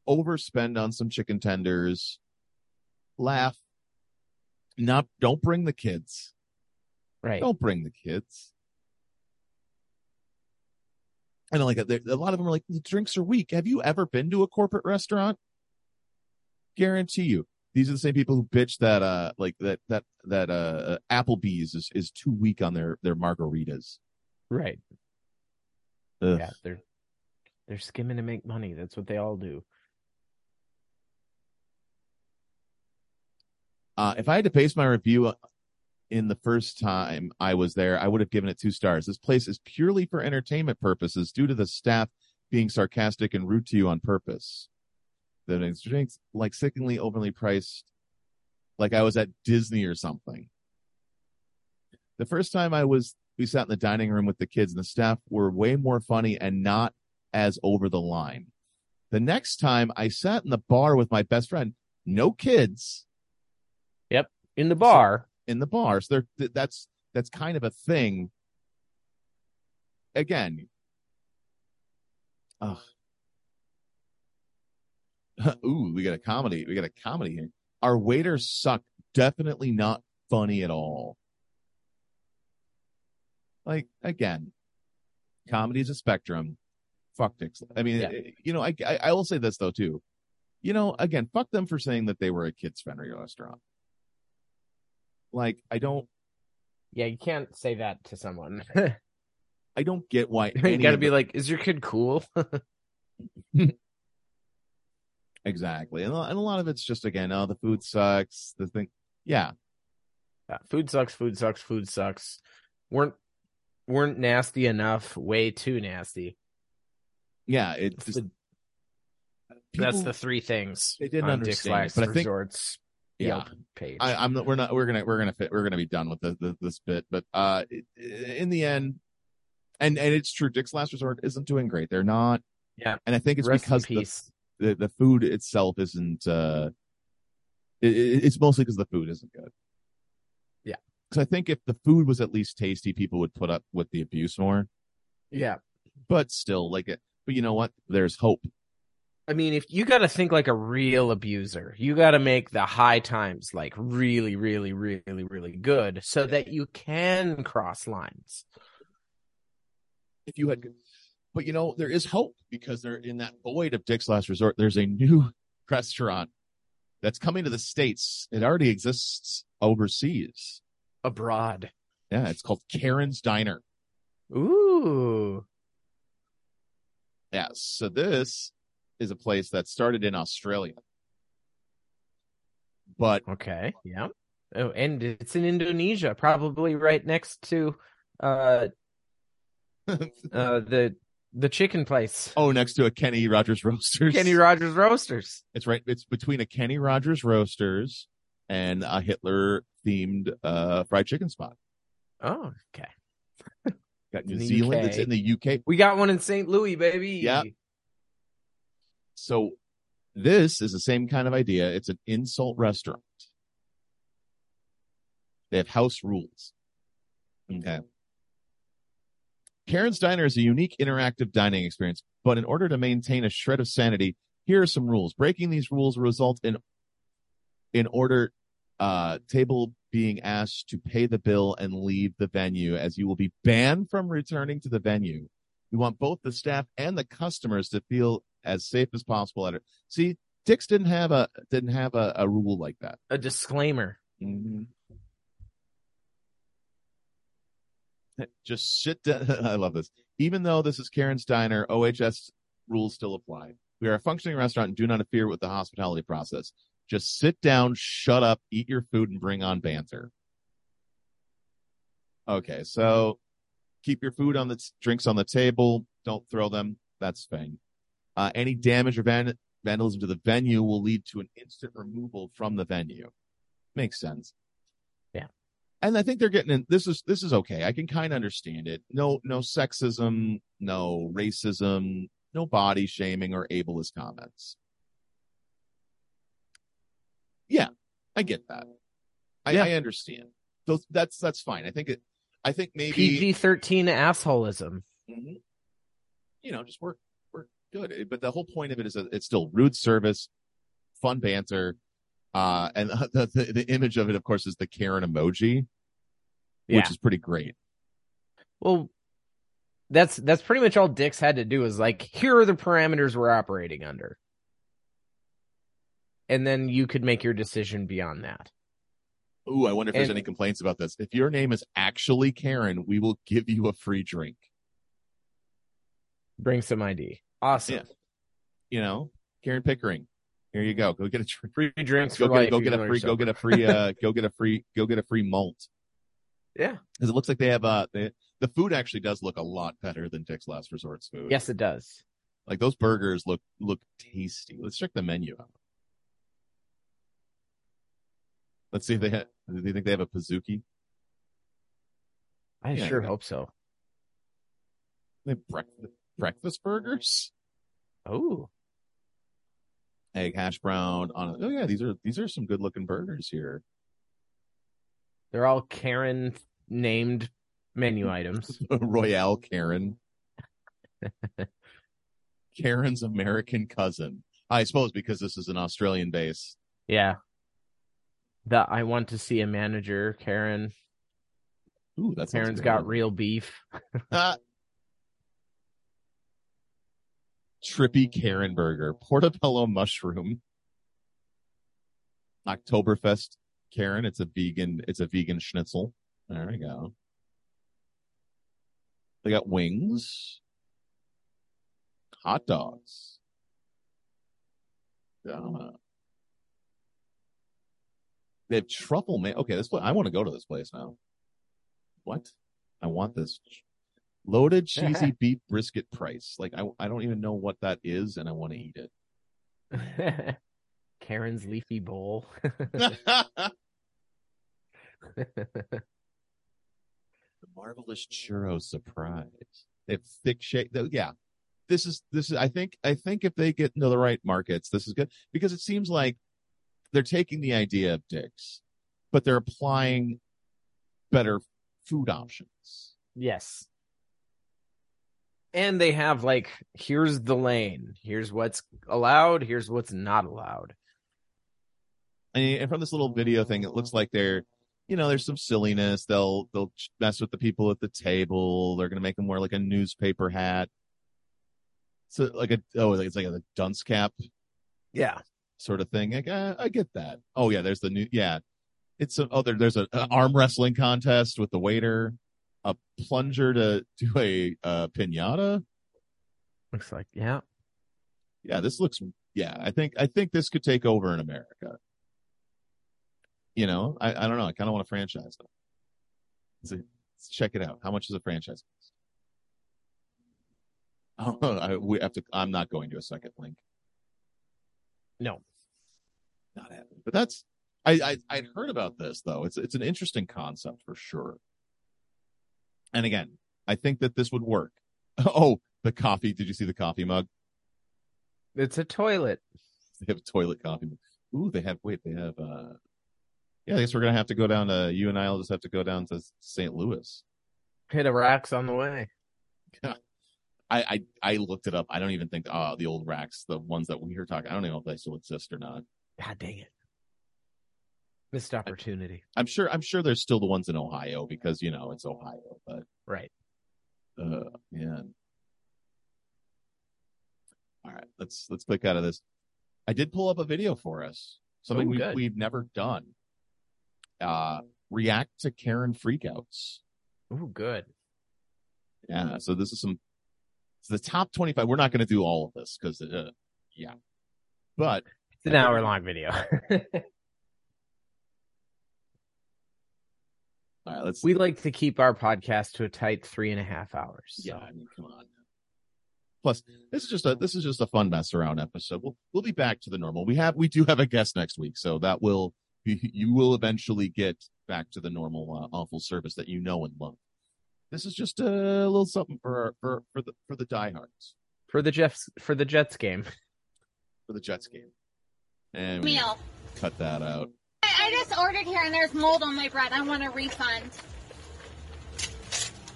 Speaker 1: Overspend on some chicken tenders, laugh. Not don't bring the kids.
Speaker 2: Right.
Speaker 1: Don't bring the kids. And like a lot of them are like the drinks are weak. Have you ever been to a corporate restaurant? Guarantee you, these are the same people who bitch that uh like that that that uh Applebee's is is too weak on their their margaritas.
Speaker 2: Right.
Speaker 1: Ugh.
Speaker 2: Yeah, they're they're skimming to make money. That's what they all do.
Speaker 1: Uh, if I had to base my review in the first time I was there, I would have given it two stars. This place is purely for entertainment purposes due to the staff being sarcastic and rude to you on purpose. The drinks like sickeningly overly priced, like I was at Disney or something. The first time I was, we sat in the dining room with the kids and the staff were way more funny and not as over the line. The next time I sat in the bar with my best friend, no kids, Yep,
Speaker 2: In the bar.
Speaker 1: In the bars. There, th- that's that's kind of a thing. Again, ugh. ooh, we got a comedy. We got a comedy here. Our waiters suck. Definitely not funny at all. Like again, comedy is a spectrum. Fuck dicks. I mean,
Speaker 2: Yeah.
Speaker 1: eh, you know, I, I I will say this though too. You know, again, fuck them for saying that they were a kids friendly restaurant. Like, I don't
Speaker 2: Yeah, you can't say that to someone.
Speaker 1: I don't get why
Speaker 2: you got to be
Speaker 1: the-
Speaker 2: like, "Is your kid cool?"
Speaker 1: exactly, and a, and a lot of it's just again, oh, the food sucks. The thing, yeah,
Speaker 2: Yeah, food sucks. Food sucks. Food sucks. weren't weren't nasty enough. Way too nasty.
Speaker 1: yeah. It
Speaker 2: That's
Speaker 1: just
Speaker 2: the, that's the three things.
Speaker 1: They didn't
Speaker 2: Dick's
Speaker 1: understand it, but I think-
Speaker 2: Resorts
Speaker 1: yeah.
Speaker 2: Page.
Speaker 1: I, I'm we're not we're gonna we're gonna fit we're gonna be done with the, the, this bit, but uh, in the end, and and it's true. Dick's Last Resort isn't doing great. They're not.
Speaker 2: Yeah.
Speaker 1: and I think it's
Speaker 2: Rest
Speaker 1: because the, the the food itself isn't. uh it, it- It's mostly because the food isn't good.
Speaker 2: Yeah.
Speaker 1: because I think if the food was at least tasty, people would put up with the abuse more.
Speaker 2: Yeah.
Speaker 1: But still, like it. But you know what? There's hope.
Speaker 2: I mean, if you got to think like a real abuser, you got to make the high times like really, really, really, really good so that you can cross lines.
Speaker 1: if you had but you know there is hope because they're in that void of dick's last resort there's a new restaurant that's coming to the states it already exists overseas
Speaker 2: Abroad.
Speaker 1: yeah it's called karen's diner
Speaker 2: Ooh.
Speaker 1: yeah so this is a place that started in australia but
Speaker 2: Okay. Yeah. Oh, and it's in Indonesia, probably right next to uh uh the the chicken place.
Speaker 1: oh next to a kenny rogers roasters
Speaker 2: Kenny Rogers Roasters.
Speaker 1: it's right it's between a kenny rogers roasters and a hitler themed uh fried chicken spot
Speaker 2: Oh, okay.
Speaker 1: got new zealand
Speaker 2: UK.
Speaker 1: it's in the uk
Speaker 2: We got one in St. Louis, baby.
Speaker 1: Yeah. So this is the same kind of idea. It's an insult restaurant. They have house rules. Okay. Karen's Diner is a unique interactive dining experience, but in order to maintain a shred of sanity, here are some rules. Breaking these rules will result in in order uh table being asked to pay the bill and leave the venue as you will be banned from returning to the venue. We want both the staff and the customers to feel as safe as possible at it. See, Dick's didn't have a didn't have a, a rule like that.
Speaker 2: A disclaimer.
Speaker 1: Mm-hmm. Just sit down. I love this. Even though this is Karen's Diner, OHS rules still apply. We are a functioning restaurant and do not interfere with the hospitality process. Just sit down, shut up, eat your food, and bring on banter. Okay, so keep your food on the drinks on the table. Don't throw them. That's fine. Uh, any damage or van- vandalism to the venue will lead to an instant removal from the venue. Makes sense.
Speaker 2: Yeah.
Speaker 1: And I think they're getting in. This is this is okay. I can kind of understand it. No no sexism, no racism, no body shaming or ableist comments. Yeah, I get that. I,
Speaker 2: Yeah.
Speaker 1: I understand. So that's that's fine. I think it. I think maybe
Speaker 2: PG thirteen assholism.
Speaker 1: Mhm. you know, just work good. But the whole point of it is that it's still rude service, fun banter, uh, and the, the the image of it, of course, is the Karen emoji,
Speaker 2: Yeah.
Speaker 1: which is pretty great.
Speaker 2: Well, that's that's pretty much all Dick's had to do is like, here are the parameters we're operating under. And then you could make your decision beyond that.
Speaker 1: Ooh, I wonder if there's any complaints about this. If your name is actually Karen, we will give you a free drink.
Speaker 2: Bring some ID. Awesome.
Speaker 1: Yeah. You know, Karen Pickering. Here you go. Go get a drink.
Speaker 2: Free drinks
Speaker 1: Go get, go get a free. Go get a free. Uh, go get a free. Go get a free malt.
Speaker 2: Yeah.
Speaker 1: Because it looks like they have. Uh, they, the food actually does look a lot better than Dick's Last Resort's food.
Speaker 2: Yes, it does.
Speaker 1: Like those burgers look look tasty. Let's check the menu out. Let's see if they have. Do you think they have a Pazuki?
Speaker 2: I
Speaker 1: Yeah,
Speaker 2: sure
Speaker 1: yeah.
Speaker 2: hope so.
Speaker 1: They breakfast breakfast burgers,
Speaker 2: Oh,
Speaker 1: egg hash brown on. Oh yeah, these are these are some good looking burgers here.
Speaker 2: they're all Karen named menu items.
Speaker 1: Royale Karen. Karen's American cousin. I suppose because this is an Australian base.
Speaker 2: Yeah. The I want to see a manager, Karen.
Speaker 1: Ooh, that's
Speaker 2: Karen's got real beef.
Speaker 1: Trippy Karen burger, portobello mushroom, Oktoberfest Karen. It's a vegan. It's a vegan schnitzel. There we go. They got wings, hot dogs. Yeah. They have truffle man. Okay, this place. I want to go to this place now. What? I want this loaded cheesy beef brisket price. Like I, I don't even know what that is, and I want to eat it.
Speaker 2: Karen's leafy bowl.
Speaker 1: the marvelous churro surprise. They have thick shake. though, Yeah, this is this is. I think I think if they get into the right markets, this is good because it seems like they're taking the idea of Dick's, but they're applying better food options.
Speaker 2: yes. And they have like, here's the lane. Here's what's allowed. Here's what's not allowed.
Speaker 1: And, from this little video thing, it looks like they're, you know, there's some silliness. They'll they'll mess with the people at the table. They're gonna make them wear like a newspaper hat. So like a oh, it's like a dunce cap
Speaker 2: Yeah.
Speaker 1: sort of thing. Like, uh, I get that. Oh yeah, there's the new yeah. It's a, oh there, there's a, a arm wrestling contest with the waiter, a plunger to do a, uh pinata.
Speaker 2: Looks like, yeah.
Speaker 1: Yeah, this looks yeah. I think I think this could take over in America. You know, I, I don't know. I kind of want to franchise them. Let's, see. Let's check it out. How much is a franchise? cost? Oh, I, we have to. I'm not going to a second link.
Speaker 2: No.
Speaker 1: Not happening. But that's I, I I'd heard about this though. It's it's an interesting concept for sure. And again, I think that this would work. Oh, the coffee. Did you see the coffee mug?
Speaker 2: It's a toilet.
Speaker 1: They have a toilet coffee. mug. Ooh, they have. Wait, they have. uh Yeah, I guess we're gonna have to go down to. You and I will just have to go down to St. Louis.
Speaker 2: Hit a Rax on the way.
Speaker 1: I, I I looked it up. I don't even think uh the old Rax, the ones that we were talking. I don't even know if they still exist or not.
Speaker 2: God dang it. Missed opportunity.
Speaker 1: I'm sure. I'm sure there's still the ones in Ohio because you know it's Ohio. But
Speaker 2: Right.
Speaker 1: uh, man. All right, let's let's click out of this. I did pull up a video for us. Something
Speaker 2: Oh,
Speaker 1: we've
Speaker 2: good.
Speaker 1: we've never done. Uh, react to Karen freakouts.
Speaker 2: Oh, good.
Speaker 1: Yeah, so this is some. It's the top 25. We're not going to do all of this because, uh, yeah, but
Speaker 2: It's an hour long video.
Speaker 1: All right, let's.
Speaker 2: we like to keep our podcast to a tight three and a half hours.
Speaker 1: yeah, I mean, come on. Plus, this is just a this is just a fun mess around episode. We'll we'll be back to the normal. We have we do have a guest next week, so that will you will eventually get back to the normal uh, awful service that you know and love. This is just a little something for our, for for the for the diehards
Speaker 2: For the Jets for the Jets game.
Speaker 1: for the Jets game, and we
Speaker 5: Meal.
Speaker 1: cut that out.
Speaker 5: I, I just ordered here and there's mold on my bread. I want a refund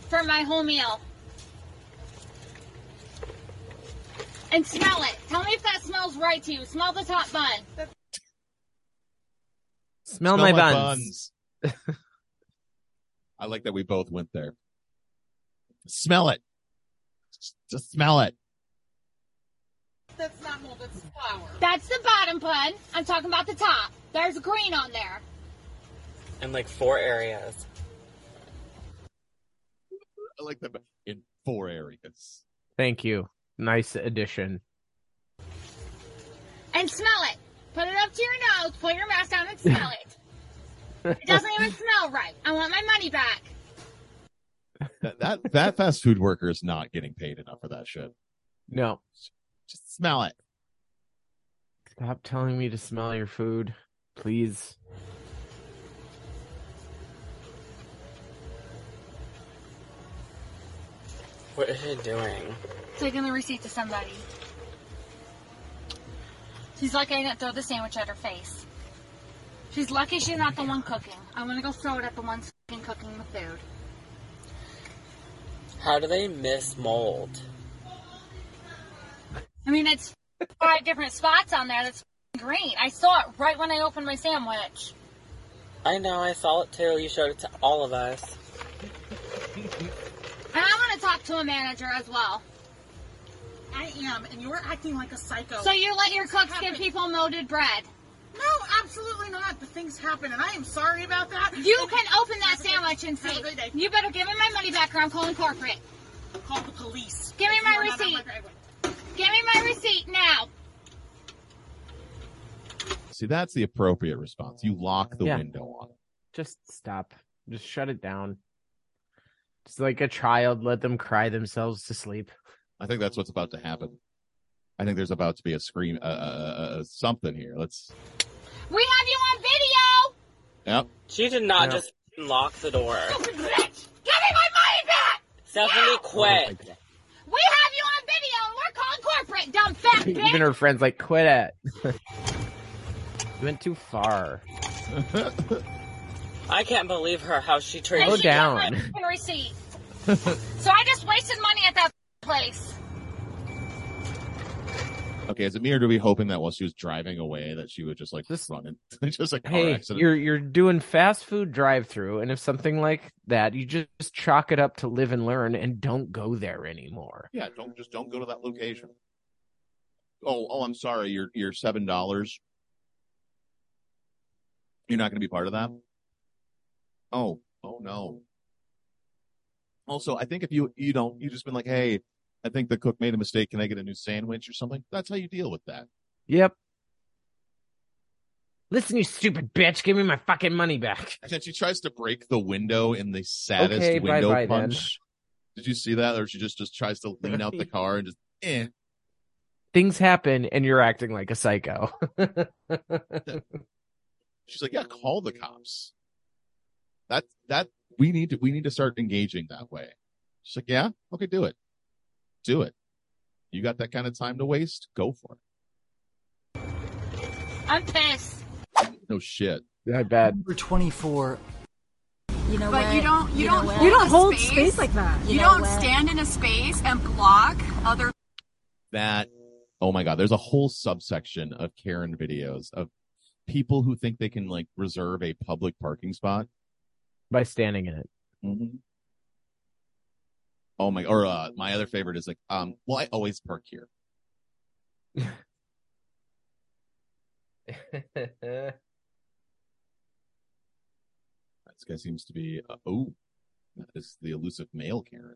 Speaker 5: for my whole meal. And smell it. Tell me if that smells right to you. Smell the top bun.
Speaker 2: Smell, my, buns.
Speaker 1: buns. I like that we both went there. Smell it. Just, just smell it.
Speaker 6: That's not mold, that's flour.
Speaker 5: That's the bottom bun. I'm talking about the top. There's green on there.
Speaker 7: in like four areas.
Speaker 1: I like that in four areas.
Speaker 2: Thank you. Nice addition.
Speaker 5: And smell it. Put it up to your nose. Put your mask down and smell it. It doesn't even smell right. I want my money back.
Speaker 1: That, that that fast food worker is not getting paid enough for that shit.
Speaker 2: No.
Speaker 1: Just smell it.
Speaker 2: Stop telling me to smell your food, please.
Speaker 7: What is he doing?
Speaker 5: Taking the receipt to somebody. She's lucky I didn't throw the sandwich at her face. She's lucky she's not the one cooking. I'm gonna go throw it at the one cooking the food.
Speaker 7: How do they miss mold?
Speaker 5: I mean, it's five different spots on there that's green. I saw it right when I opened my sandwich.
Speaker 7: I know, I saw it too. You showed it to all of us.
Speaker 5: And I want to talk to a manager as well.
Speaker 6: I am, and you're acting like a psycho.
Speaker 5: So you let your cooks give people molded bread.
Speaker 6: no, absolutely not. The things happen, and I am sorry about that.
Speaker 5: You
Speaker 6: And
Speaker 5: can open that
Speaker 6: Have
Speaker 5: sandwich and
Speaker 6: have a
Speaker 5: see.
Speaker 6: good day.
Speaker 5: You better give me my money back or I'm calling corporate.
Speaker 6: Call the police.
Speaker 5: Give me my
Speaker 6: are not
Speaker 5: receipt.
Speaker 6: Driveway.
Speaker 5: Give me my receipt now.
Speaker 1: See, that's the appropriate response. You lock the
Speaker 2: Yeah.
Speaker 1: window on it.
Speaker 2: Just stop. Just shut it down. Just like a child, let them cry themselves to sleep.
Speaker 1: I think that's what's about to happen. I think there's about to be a scream, uh, uh, something here. Let's.
Speaker 5: We have you on video.
Speaker 1: Yep.
Speaker 7: She did not
Speaker 2: No.
Speaker 7: just lock the door.
Speaker 5: Stupid bitch. Give me my money back.
Speaker 7: Stephanie, quit.
Speaker 5: We have you on video and we're calling corporate, dumb fat
Speaker 2: Even her friends like, quit it. you went too far.
Speaker 7: I can't believe her how she treated
Speaker 2: Slow
Speaker 5: And she got
Speaker 2: down.
Speaker 5: my fucking receipt. so I just wasted money at that place.
Speaker 1: Okay, is it me or do we hoping that while she was driving away that she would just like
Speaker 2: this
Speaker 1: run in, just a car
Speaker 2: Hey,
Speaker 1: accident?
Speaker 2: you're you're doing fast food drive through, and if something like that, you just chalk it up to live and learn, and don't go there anymore.
Speaker 1: Yeah, don't just don't go to that location. Oh, oh, I'm sorry. You're you're seven dollars. You're not going to be part of that. Oh, oh no. Also, I think if you you don't you just been like, hey, I think the cook made a mistake. Can I get a new sandwich or something? That's how you deal with that.
Speaker 2: Yep. Listen, you stupid bitch, give me my fucking money back.
Speaker 1: And then she tries to break the window in the saddest
Speaker 2: Okay,
Speaker 1: window
Speaker 2: bye-bye then.
Speaker 1: punch. Did you see that? Or she just just tries to lean out the car and just eh.
Speaker 2: Things happen, and you're acting like a psycho.
Speaker 1: She's like, yeah, call the cops. That that we need to we need to start engaging that way. She's like, yeah, okay, do it, do it. You got that kind of time to waste? Go for it.
Speaker 5: I'm pissed.
Speaker 1: it. No shit.
Speaker 2: I bet.
Speaker 8: Number 24.
Speaker 9: You know
Speaker 10: But
Speaker 9: what?
Speaker 10: you don't you,
Speaker 9: You
Speaker 10: don't
Speaker 9: what?
Speaker 10: hold
Speaker 9: You don't hold
Speaker 10: space,
Speaker 9: space like that.
Speaker 10: You,
Speaker 9: You know
Speaker 10: don't
Speaker 9: what?
Speaker 10: stand in a space and block other
Speaker 1: That oh my god, there's a whole subsection of Karen videos of people who think they can like reserve a public parking spot.
Speaker 2: By standing in it.
Speaker 1: Mm-hmm. Oh my, or uh, my other favorite is like, um, well, I always park here. This guy seems to be, uh, oh, that is the elusive male Karen.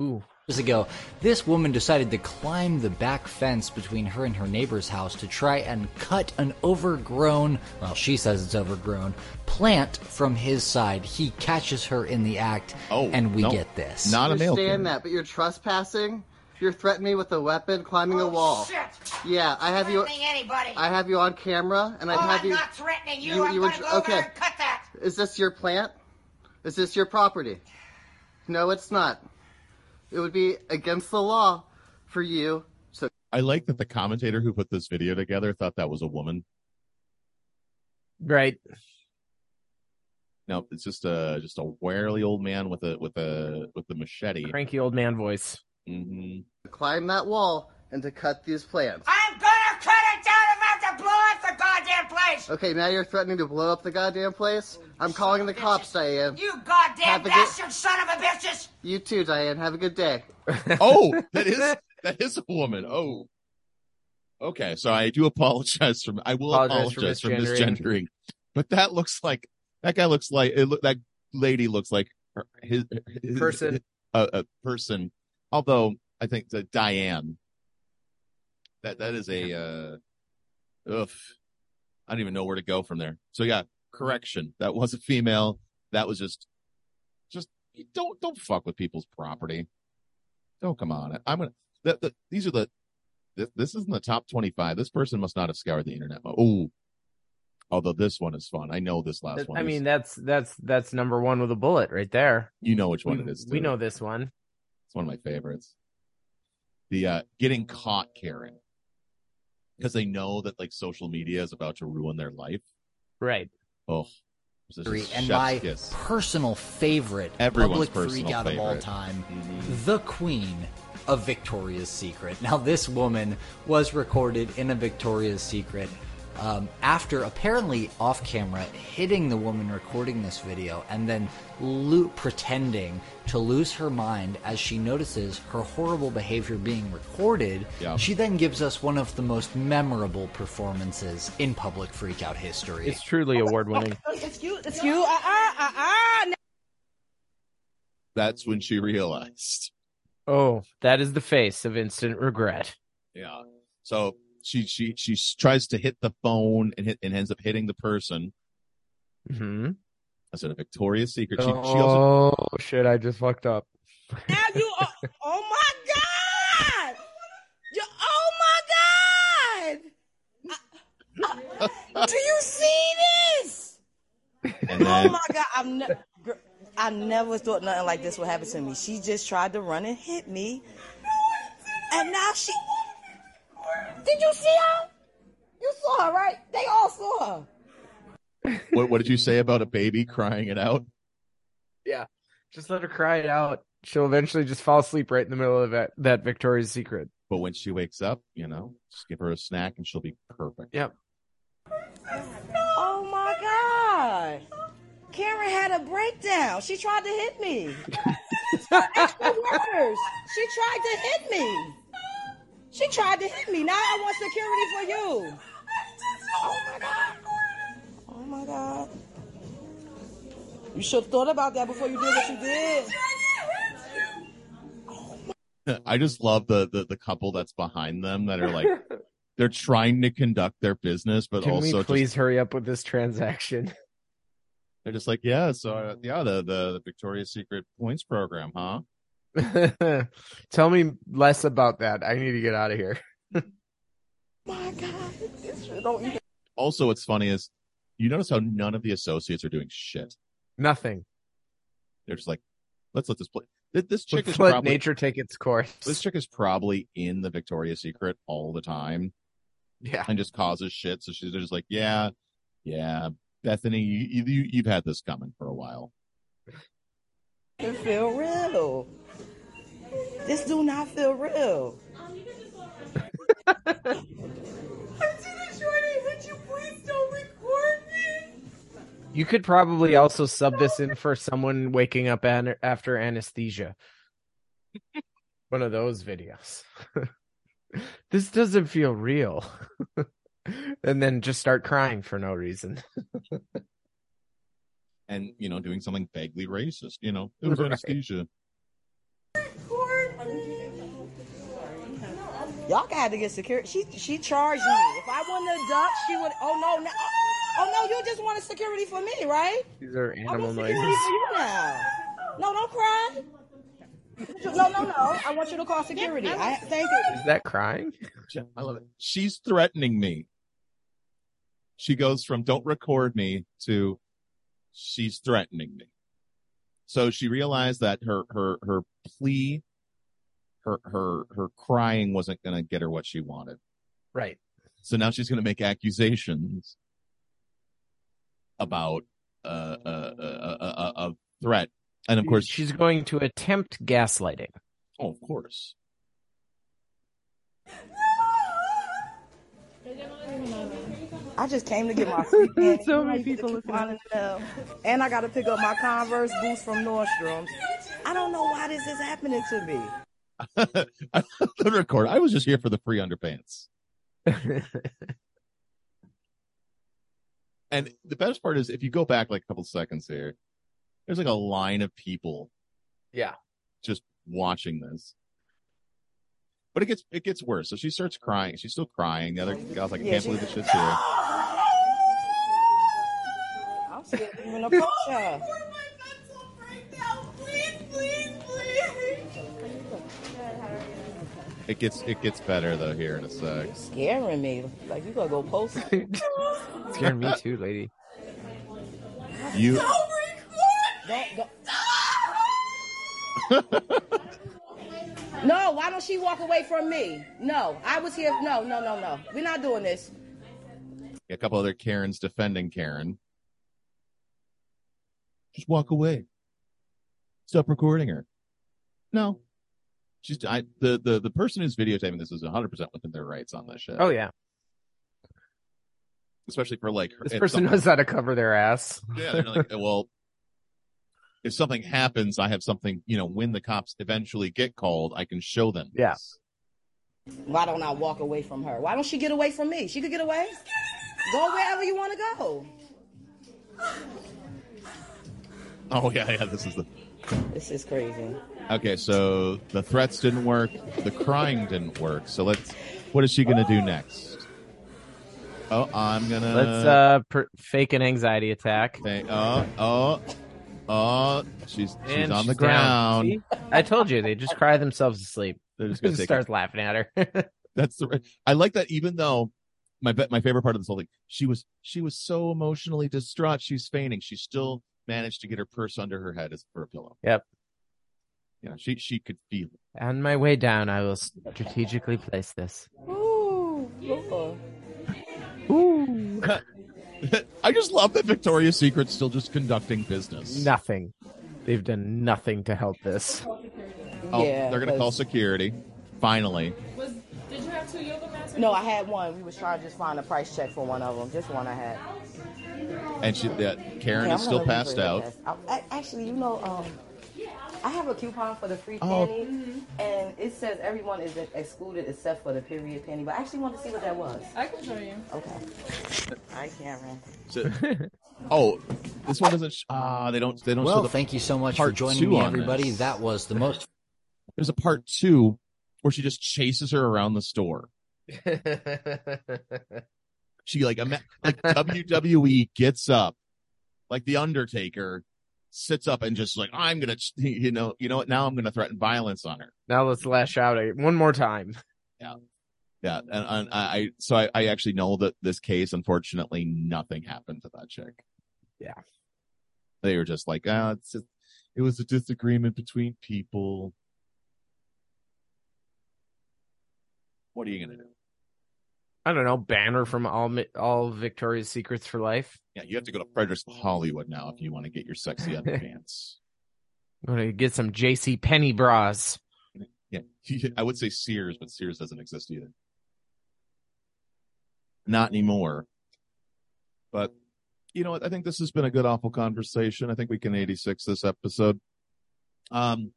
Speaker 2: Ooh.
Speaker 8: Years ago, this woman decided to climb the back fence between her and her neighbor's house to try and cut an overgrown, well, she says it's overgrown, plant from his side. He catches her in the act,
Speaker 1: Oh,
Speaker 8: and we
Speaker 1: no.
Speaker 8: get this.
Speaker 1: Not a male.
Speaker 9: understand that, but you're trespassing. You're threatening me with a weapon, climbing a oh, wall. Shit. Yeah, I have you.
Speaker 6: anybody.
Speaker 9: I have you on camera, and I'd
Speaker 6: oh,
Speaker 9: have
Speaker 6: I'm
Speaker 9: you.
Speaker 6: not threatening you.
Speaker 9: you-
Speaker 6: I'm
Speaker 9: you were
Speaker 6: gonna
Speaker 9: tr-
Speaker 6: go
Speaker 9: okay.
Speaker 6: there and cut that.
Speaker 9: Is this your plant? Is this your property? No, it's not. It would be against the law for you. So
Speaker 1: I like that the commentator who put this video together thought that was a woman.
Speaker 2: Right.
Speaker 1: No, it's just a just a wily old man with a with a with a machete.
Speaker 2: Cranky old man voice.
Speaker 1: hmm
Speaker 9: climb that wall and to cut these plants.
Speaker 6: I'm gonna place.
Speaker 9: Okay, now you're threatening to blow up the goddamn place. I'm calling the cops, Diane.
Speaker 6: You goddamn
Speaker 9: Have a good-
Speaker 6: bastard son of a bitches.
Speaker 9: You too, Diane. Have a good day.
Speaker 1: Oh, that is that is a woman. Oh, okay. So I do apologize for I will
Speaker 2: Apologize for
Speaker 1: apologize for
Speaker 2: misgendering.
Speaker 1: misgendering, but that looks like that guy looks like it. Look that lady looks like her, his, his
Speaker 2: Person.
Speaker 1: a, a person. Although I think that Diane, that that is a uh, ugh. I don't even know where to go from there. So yeah, correction. That was a female. That was just, just don't don't fuck with people's property. Don't come on. I'm gonna. The, the, these are the. This, this isn't the top twenty-five. This person must not have scoured the internet. Oh, although this one is fun. I know this last one.
Speaker 2: I
Speaker 1: is-
Speaker 2: mean, that's that's that's number one with a bullet right there.
Speaker 1: you know which one
Speaker 2: we,
Speaker 1: it is.
Speaker 2: we know this one.
Speaker 1: It's one of my favorites. The uh getting caught Karen. Because they know that like social media is about to ruin their life.
Speaker 2: Right.
Speaker 1: Oh. this
Speaker 8: and my
Speaker 1: kiss.
Speaker 8: personal favorite
Speaker 1: Everyone's
Speaker 8: public freak
Speaker 1: personal
Speaker 8: out of all
Speaker 1: favorite.
Speaker 8: time,
Speaker 1: Mhm.
Speaker 8: the Queen of Victoria's Secret. Now, this woman was recorded in a Victoria's Secret um, after apparently off camera hitting the woman recording this video and then lo- pretending to lose her mind as she notices her horrible behavior being recorded.
Speaker 1: Yeah.
Speaker 8: She then gives us one of the most memorable performances in public freakout history.
Speaker 2: It's truly award winning.
Speaker 6: It's you. It's you. Uh uh uh uh.
Speaker 1: That's when she realized.
Speaker 2: Oh, that is the face of instant regret.
Speaker 1: Yeah. So she she she tries to hit the phone and hit and ends up hitting the person.
Speaker 2: hmm
Speaker 1: I said a Victoria's Secret. She, she also
Speaker 2: Oh shit! I just fucked up.
Speaker 6: Now you. Are, oh my god. You, oh my god. Uh, do you see this?
Speaker 1: and
Speaker 6: Oh my god. I've ne- gr- I never thought nothing like this would happen to me. She just tried to run and hit me, and now she. Did you see her? You saw her, right? They all saw her.
Speaker 1: what what did you say about a baby crying it out?
Speaker 2: Yeah, just let her cry it out. She'll eventually just fall asleep right in the middle of that that Victoria's Secret.
Speaker 1: But when she wakes up, you know, just give her a snack and she'll be perfect.
Speaker 2: Yep.
Speaker 6: Oh my god. Karen had a breakdown. She tried to hit me. Extra words. She tried to hit me. She tried to hit me. Now I want security for you. Oh my god. Oh my god. You should have thought about that before you did what you did.
Speaker 1: I just love the, the the couple that's behind them that are like they're trying to conduct their business, but
Speaker 2: Can
Speaker 1: also
Speaker 2: we please
Speaker 1: just,
Speaker 2: hurry up with this transaction?
Speaker 1: they're just like, yeah, so uh, yeah, the, the the Victoria's Secret points program, huh?
Speaker 2: Tell me less about that. I need to get out of here.
Speaker 6: My god. This don't even
Speaker 1: Also, what's funny is you notice how none of the associates are doing shit.
Speaker 2: Nothing.
Speaker 1: They're just like, let's let this play. This, this chick
Speaker 2: Let's
Speaker 1: is
Speaker 2: let
Speaker 1: probably
Speaker 2: nature take its course.
Speaker 1: this chick is probably in the Victoria's Secret all the time
Speaker 2: yeah.
Speaker 1: and just causes shit. So she's just like, yeah, yeah, Bethany, you, you you've had this coming for a while.
Speaker 6: feel real. This do not feel real.
Speaker 2: You could probably also sub this in for someone waking up an- after anesthesia. One of those videos. this doesn't feel real. and then just start crying for no reason.
Speaker 1: and you know doing something vaguely racist. You know, it was
Speaker 2: Right.
Speaker 1: anesthesia.
Speaker 6: Y'all got to get security. She she charged me. If I wouldn't have ducked, she would. Oh no, no. Oh no, you just wanted security for me, right?
Speaker 2: These are
Speaker 6: I
Speaker 2: animal
Speaker 6: want security
Speaker 2: noises.
Speaker 6: for you now. No, don't cry. No, no, no. I want you to call security. I thank you.
Speaker 2: Is that crying?
Speaker 1: I love it. She's threatening me. She goes from don't record me to she's threatening me. So she realized that her her her plea, her her her crying wasn't going to get her what she wanted.
Speaker 2: Right.
Speaker 1: So now she's going to make accusations about uh, uh, uh, uh, uh, a threat, and of course,
Speaker 2: she's going to attempt gaslighting.
Speaker 1: oh, of course,
Speaker 6: I just came to get my free candy.
Speaker 2: So many
Speaker 6: I get the
Speaker 2: people
Speaker 6: coupon in the. And I got to pick up my Converse boots from Nordstrom. I don't know why this is happening to me.
Speaker 1: I love the record. I was just here for the free underpants. And the best part is if you go back like a couple seconds here, there's like a line of people
Speaker 2: Yeah.
Speaker 1: just watching this. But it gets it gets worse. So she starts crying. She's still crying. The other guy's like, I
Speaker 6: Yeah,
Speaker 1: can't believe this shit's here.
Speaker 6: I'm scared to even approach her.
Speaker 1: It gets it gets better though here in a sec.
Speaker 6: Scaring me. Like, you gonna go post. It.
Speaker 2: Scaring me too, lady.
Speaker 1: You
Speaker 6: Don't, don't. no, why don't she walk away from me? No, I was here. No, no, no, no. We're not doing this.
Speaker 1: a couple other Karens defending Karen. Just walk away. Stop recording her. No. She's I the the the person who's videotaping this is 100 percent within their rights on this shit.
Speaker 2: Oh yeah.
Speaker 1: especially for like
Speaker 2: This person knows how to cover their ass.
Speaker 1: Yeah, they're like, well, if something happens, I have something. You know, when the cops eventually get called, I can show them.
Speaker 2: Yeah.
Speaker 6: Why don't I walk away from her? Why don't she get away from me? She could get away. Go wherever you want to go.
Speaker 1: Oh yeah, yeah. This is the
Speaker 6: This is crazy.
Speaker 1: Okay. So the threats didn't work. The crying didn't work. So let's. What is she gonna do next? Oh, I'm gonna.
Speaker 2: Let's uh per- fake an anxiety attack.
Speaker 1: Say, oh, oh, oh. She's she's
Speaker 2: And
Speaker 1: on the
Speaker 2: she's down.
Speaker 1: ground.
Speaker 2: See? I told you they just cry themselves to sleep.
Speaker 1: They're just gonna take
Speaker 2: starts laughing at her.
Speaker 1: That's the. right- I like that. Even though my be- my favorite part of this whole thing, she was she was so emotionally distraught. She's fainting. She still managed to get her purse under her head as for a pillow.
Speaker 2: Yep.
Speaker 1: Yeah, she she could feel it.
Speaker 2: On my way down, I will strategically place this.
Speaker 6: Ooh, Lord.
Speaker 1: I just love that Victoria's Secret's still just conducting business.
Speaker 2: Nothing. They've done nothing to help this.
Speaker 1: Oh,
Speaker 6: Yeah,
Speaker 1: they're gonna call security. Finally, Was,
Speaker 10: Did you have two yoga mats?
Speaker 6: No, I had one. We was trying to just find a price check for one of them. Just one I had.
Speaker 1: and she that Karen
Speaker 6: Yeah,
Speaker 1: is still passed out.
Speaker 6: I- I- Actually, you know, um, I have a coupon for the free
Speaker 1: Oh.
Speaker 6: panty, and it says everyone is excluded except for the period panty. But I actually want to see what that was.
Speaker 10: I can show you.
Speaker 6: Okay. Hi, Cameron.
Speaker 1: So- oh, this one doesn't. sh- Ah, they don't. They don't. show
Speaker 8: Well,
Speaker 1: the
Speaker 8: thank you so much for joining me, everybody.
Speaker 1: this.
Speaker 8: That was the most
Speaker 1: There's a part two where she just chases her around the store. She like ima- like WWE gets up, like the Undertaker sits up and just like I'm gonna, you know, you know what? Now I'm gonna threaten violence on her.
Speaker 2: now let's lash out at one more time.
Speaker 1: Yeah, yeah, and, and I, I so I, I actually know that this case, unfortunately, nothing happened to that chick.
Speaker 2: Yeah.
Speaker 1: They were just like, ah, it's just, it was a disagreement between people. What are you gonna do?
Speaker 2: I don't know. Banner from all all Victoria's Secrets for life.
Speaker 1: Yeah, you have to go to Fredericks Hollywood now if you want to get your sexy underpants.
Speaker 2: I'm gonna get some J.C. Penney bras.
Speaker 1: Yeah, I would say Sears, but Sears doesn't exist either. Not anymore. But you know what? I think this has been a good, awful conversation. I think we can 86 this episode. Um,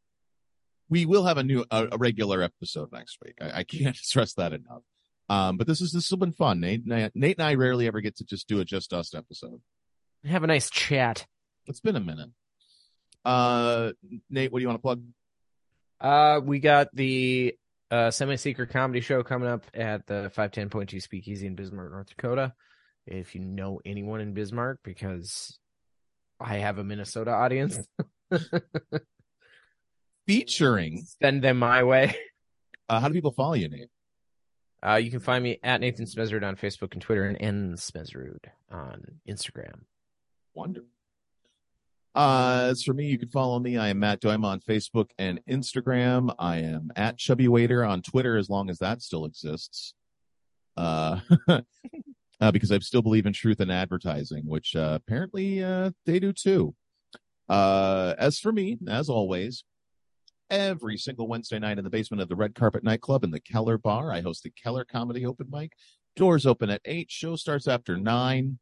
Speaker 1: we will have a new, a, a regular episode next week. I, I can't stress that enough. Um, but this is this has been fun. Nate, Nate, Nate and I rarely ever get to just do a just us episode.
Speaker 2: Have a nice chat.
Speaker 1: It's been a minute. Uh, Nate, what do you want to plug?
Speaker 2: Uh, we got the a semi secret comedy show coming up at the 510.2 Speakeasy in Bismarck, North Dakota. If you know anyone in Bismarck, because I have a Minnesota audience,
Speaker 1: Featuring,
Speaker 2: send them my way.
Speaker 1: uh, how do people follow you, Nate?
Speaker 2: Uh, you can find me at Nathan Smezrud on Facebook and Twitter and N Smezrud on Instagram.
Speaker 1: Wonderful. Uh, as for me, you can follow me. I am Matt Doima on Facebook and Instagram. I am at Chubby Waiter on Twitter as long as that still exists. Uh, uh, because I still believe in truth in advertising, which uh, apparently uh, they do too. Uh, as for me, as always, every single Wednesday night in the basement of the Red Carpet Nightclub in the Keller Bar, I host the Keller Comedy Open Mic. Doors open at eight. Show starts after nine.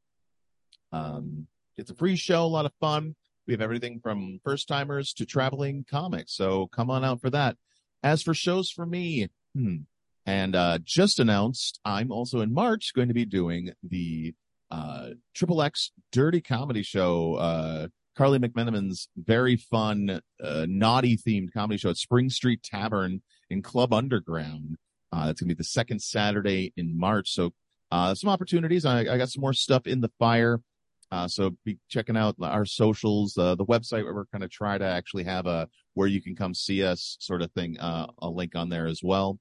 Speaker 1: Um, it's a free show, a lot of fun. We have everything from first timers to traveling comics. So come on out for that. As for shows for me, hmm, and uh, just announced, I'm also in March going to be doing the uh, Triple X Dirty Comedy Show. Uh, Carly McMenamin's very fun, uh, naughty themed comedy show at Spring Street Tavern in Club Underground. Uh, that's going to be the second Saturday in March. So, uh, some opportunities. I, I got some more stuff in the fire. Uh, so be checking out our socials, uh, the website where we're going to try to actually have a where you can come see us sort of thing. Uh, a link on there as well.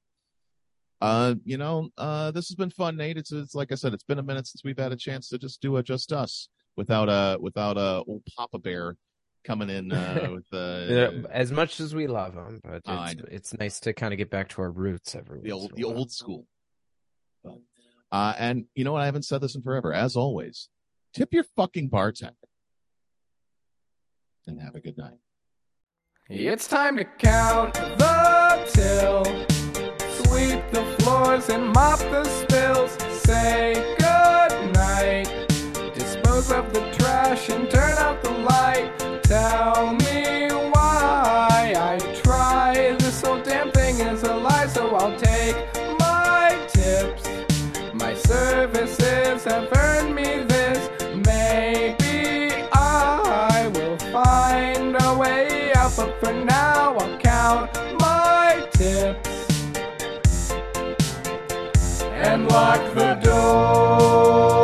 Speaker 1: You know, this has been fun, Nate. It's, it's like I said, it's been a minute since we've had a chance to just do a just us without a without a old Papa Bear coming in uh, with uh,
Speaker 2: as much as we love them, but
Speaker 1: I
Speaker 2: it's, it's nice to kind of get back to our roots every
Speaker 1: the old the old school. Uh, and you know what? I haven't said this in forever. As always, tip your fucking bartender, and have a good night.
Speaker 11: It's time to count the till. Sweep the floors and mop the spills. Say good night. Of the trash and turn out the light. Tell me why I try. This whole damn thing is a lie, so I'll take my tips. My services have earned me this. Maybe I will find a way out, but for now I'll count my tips and lock the door.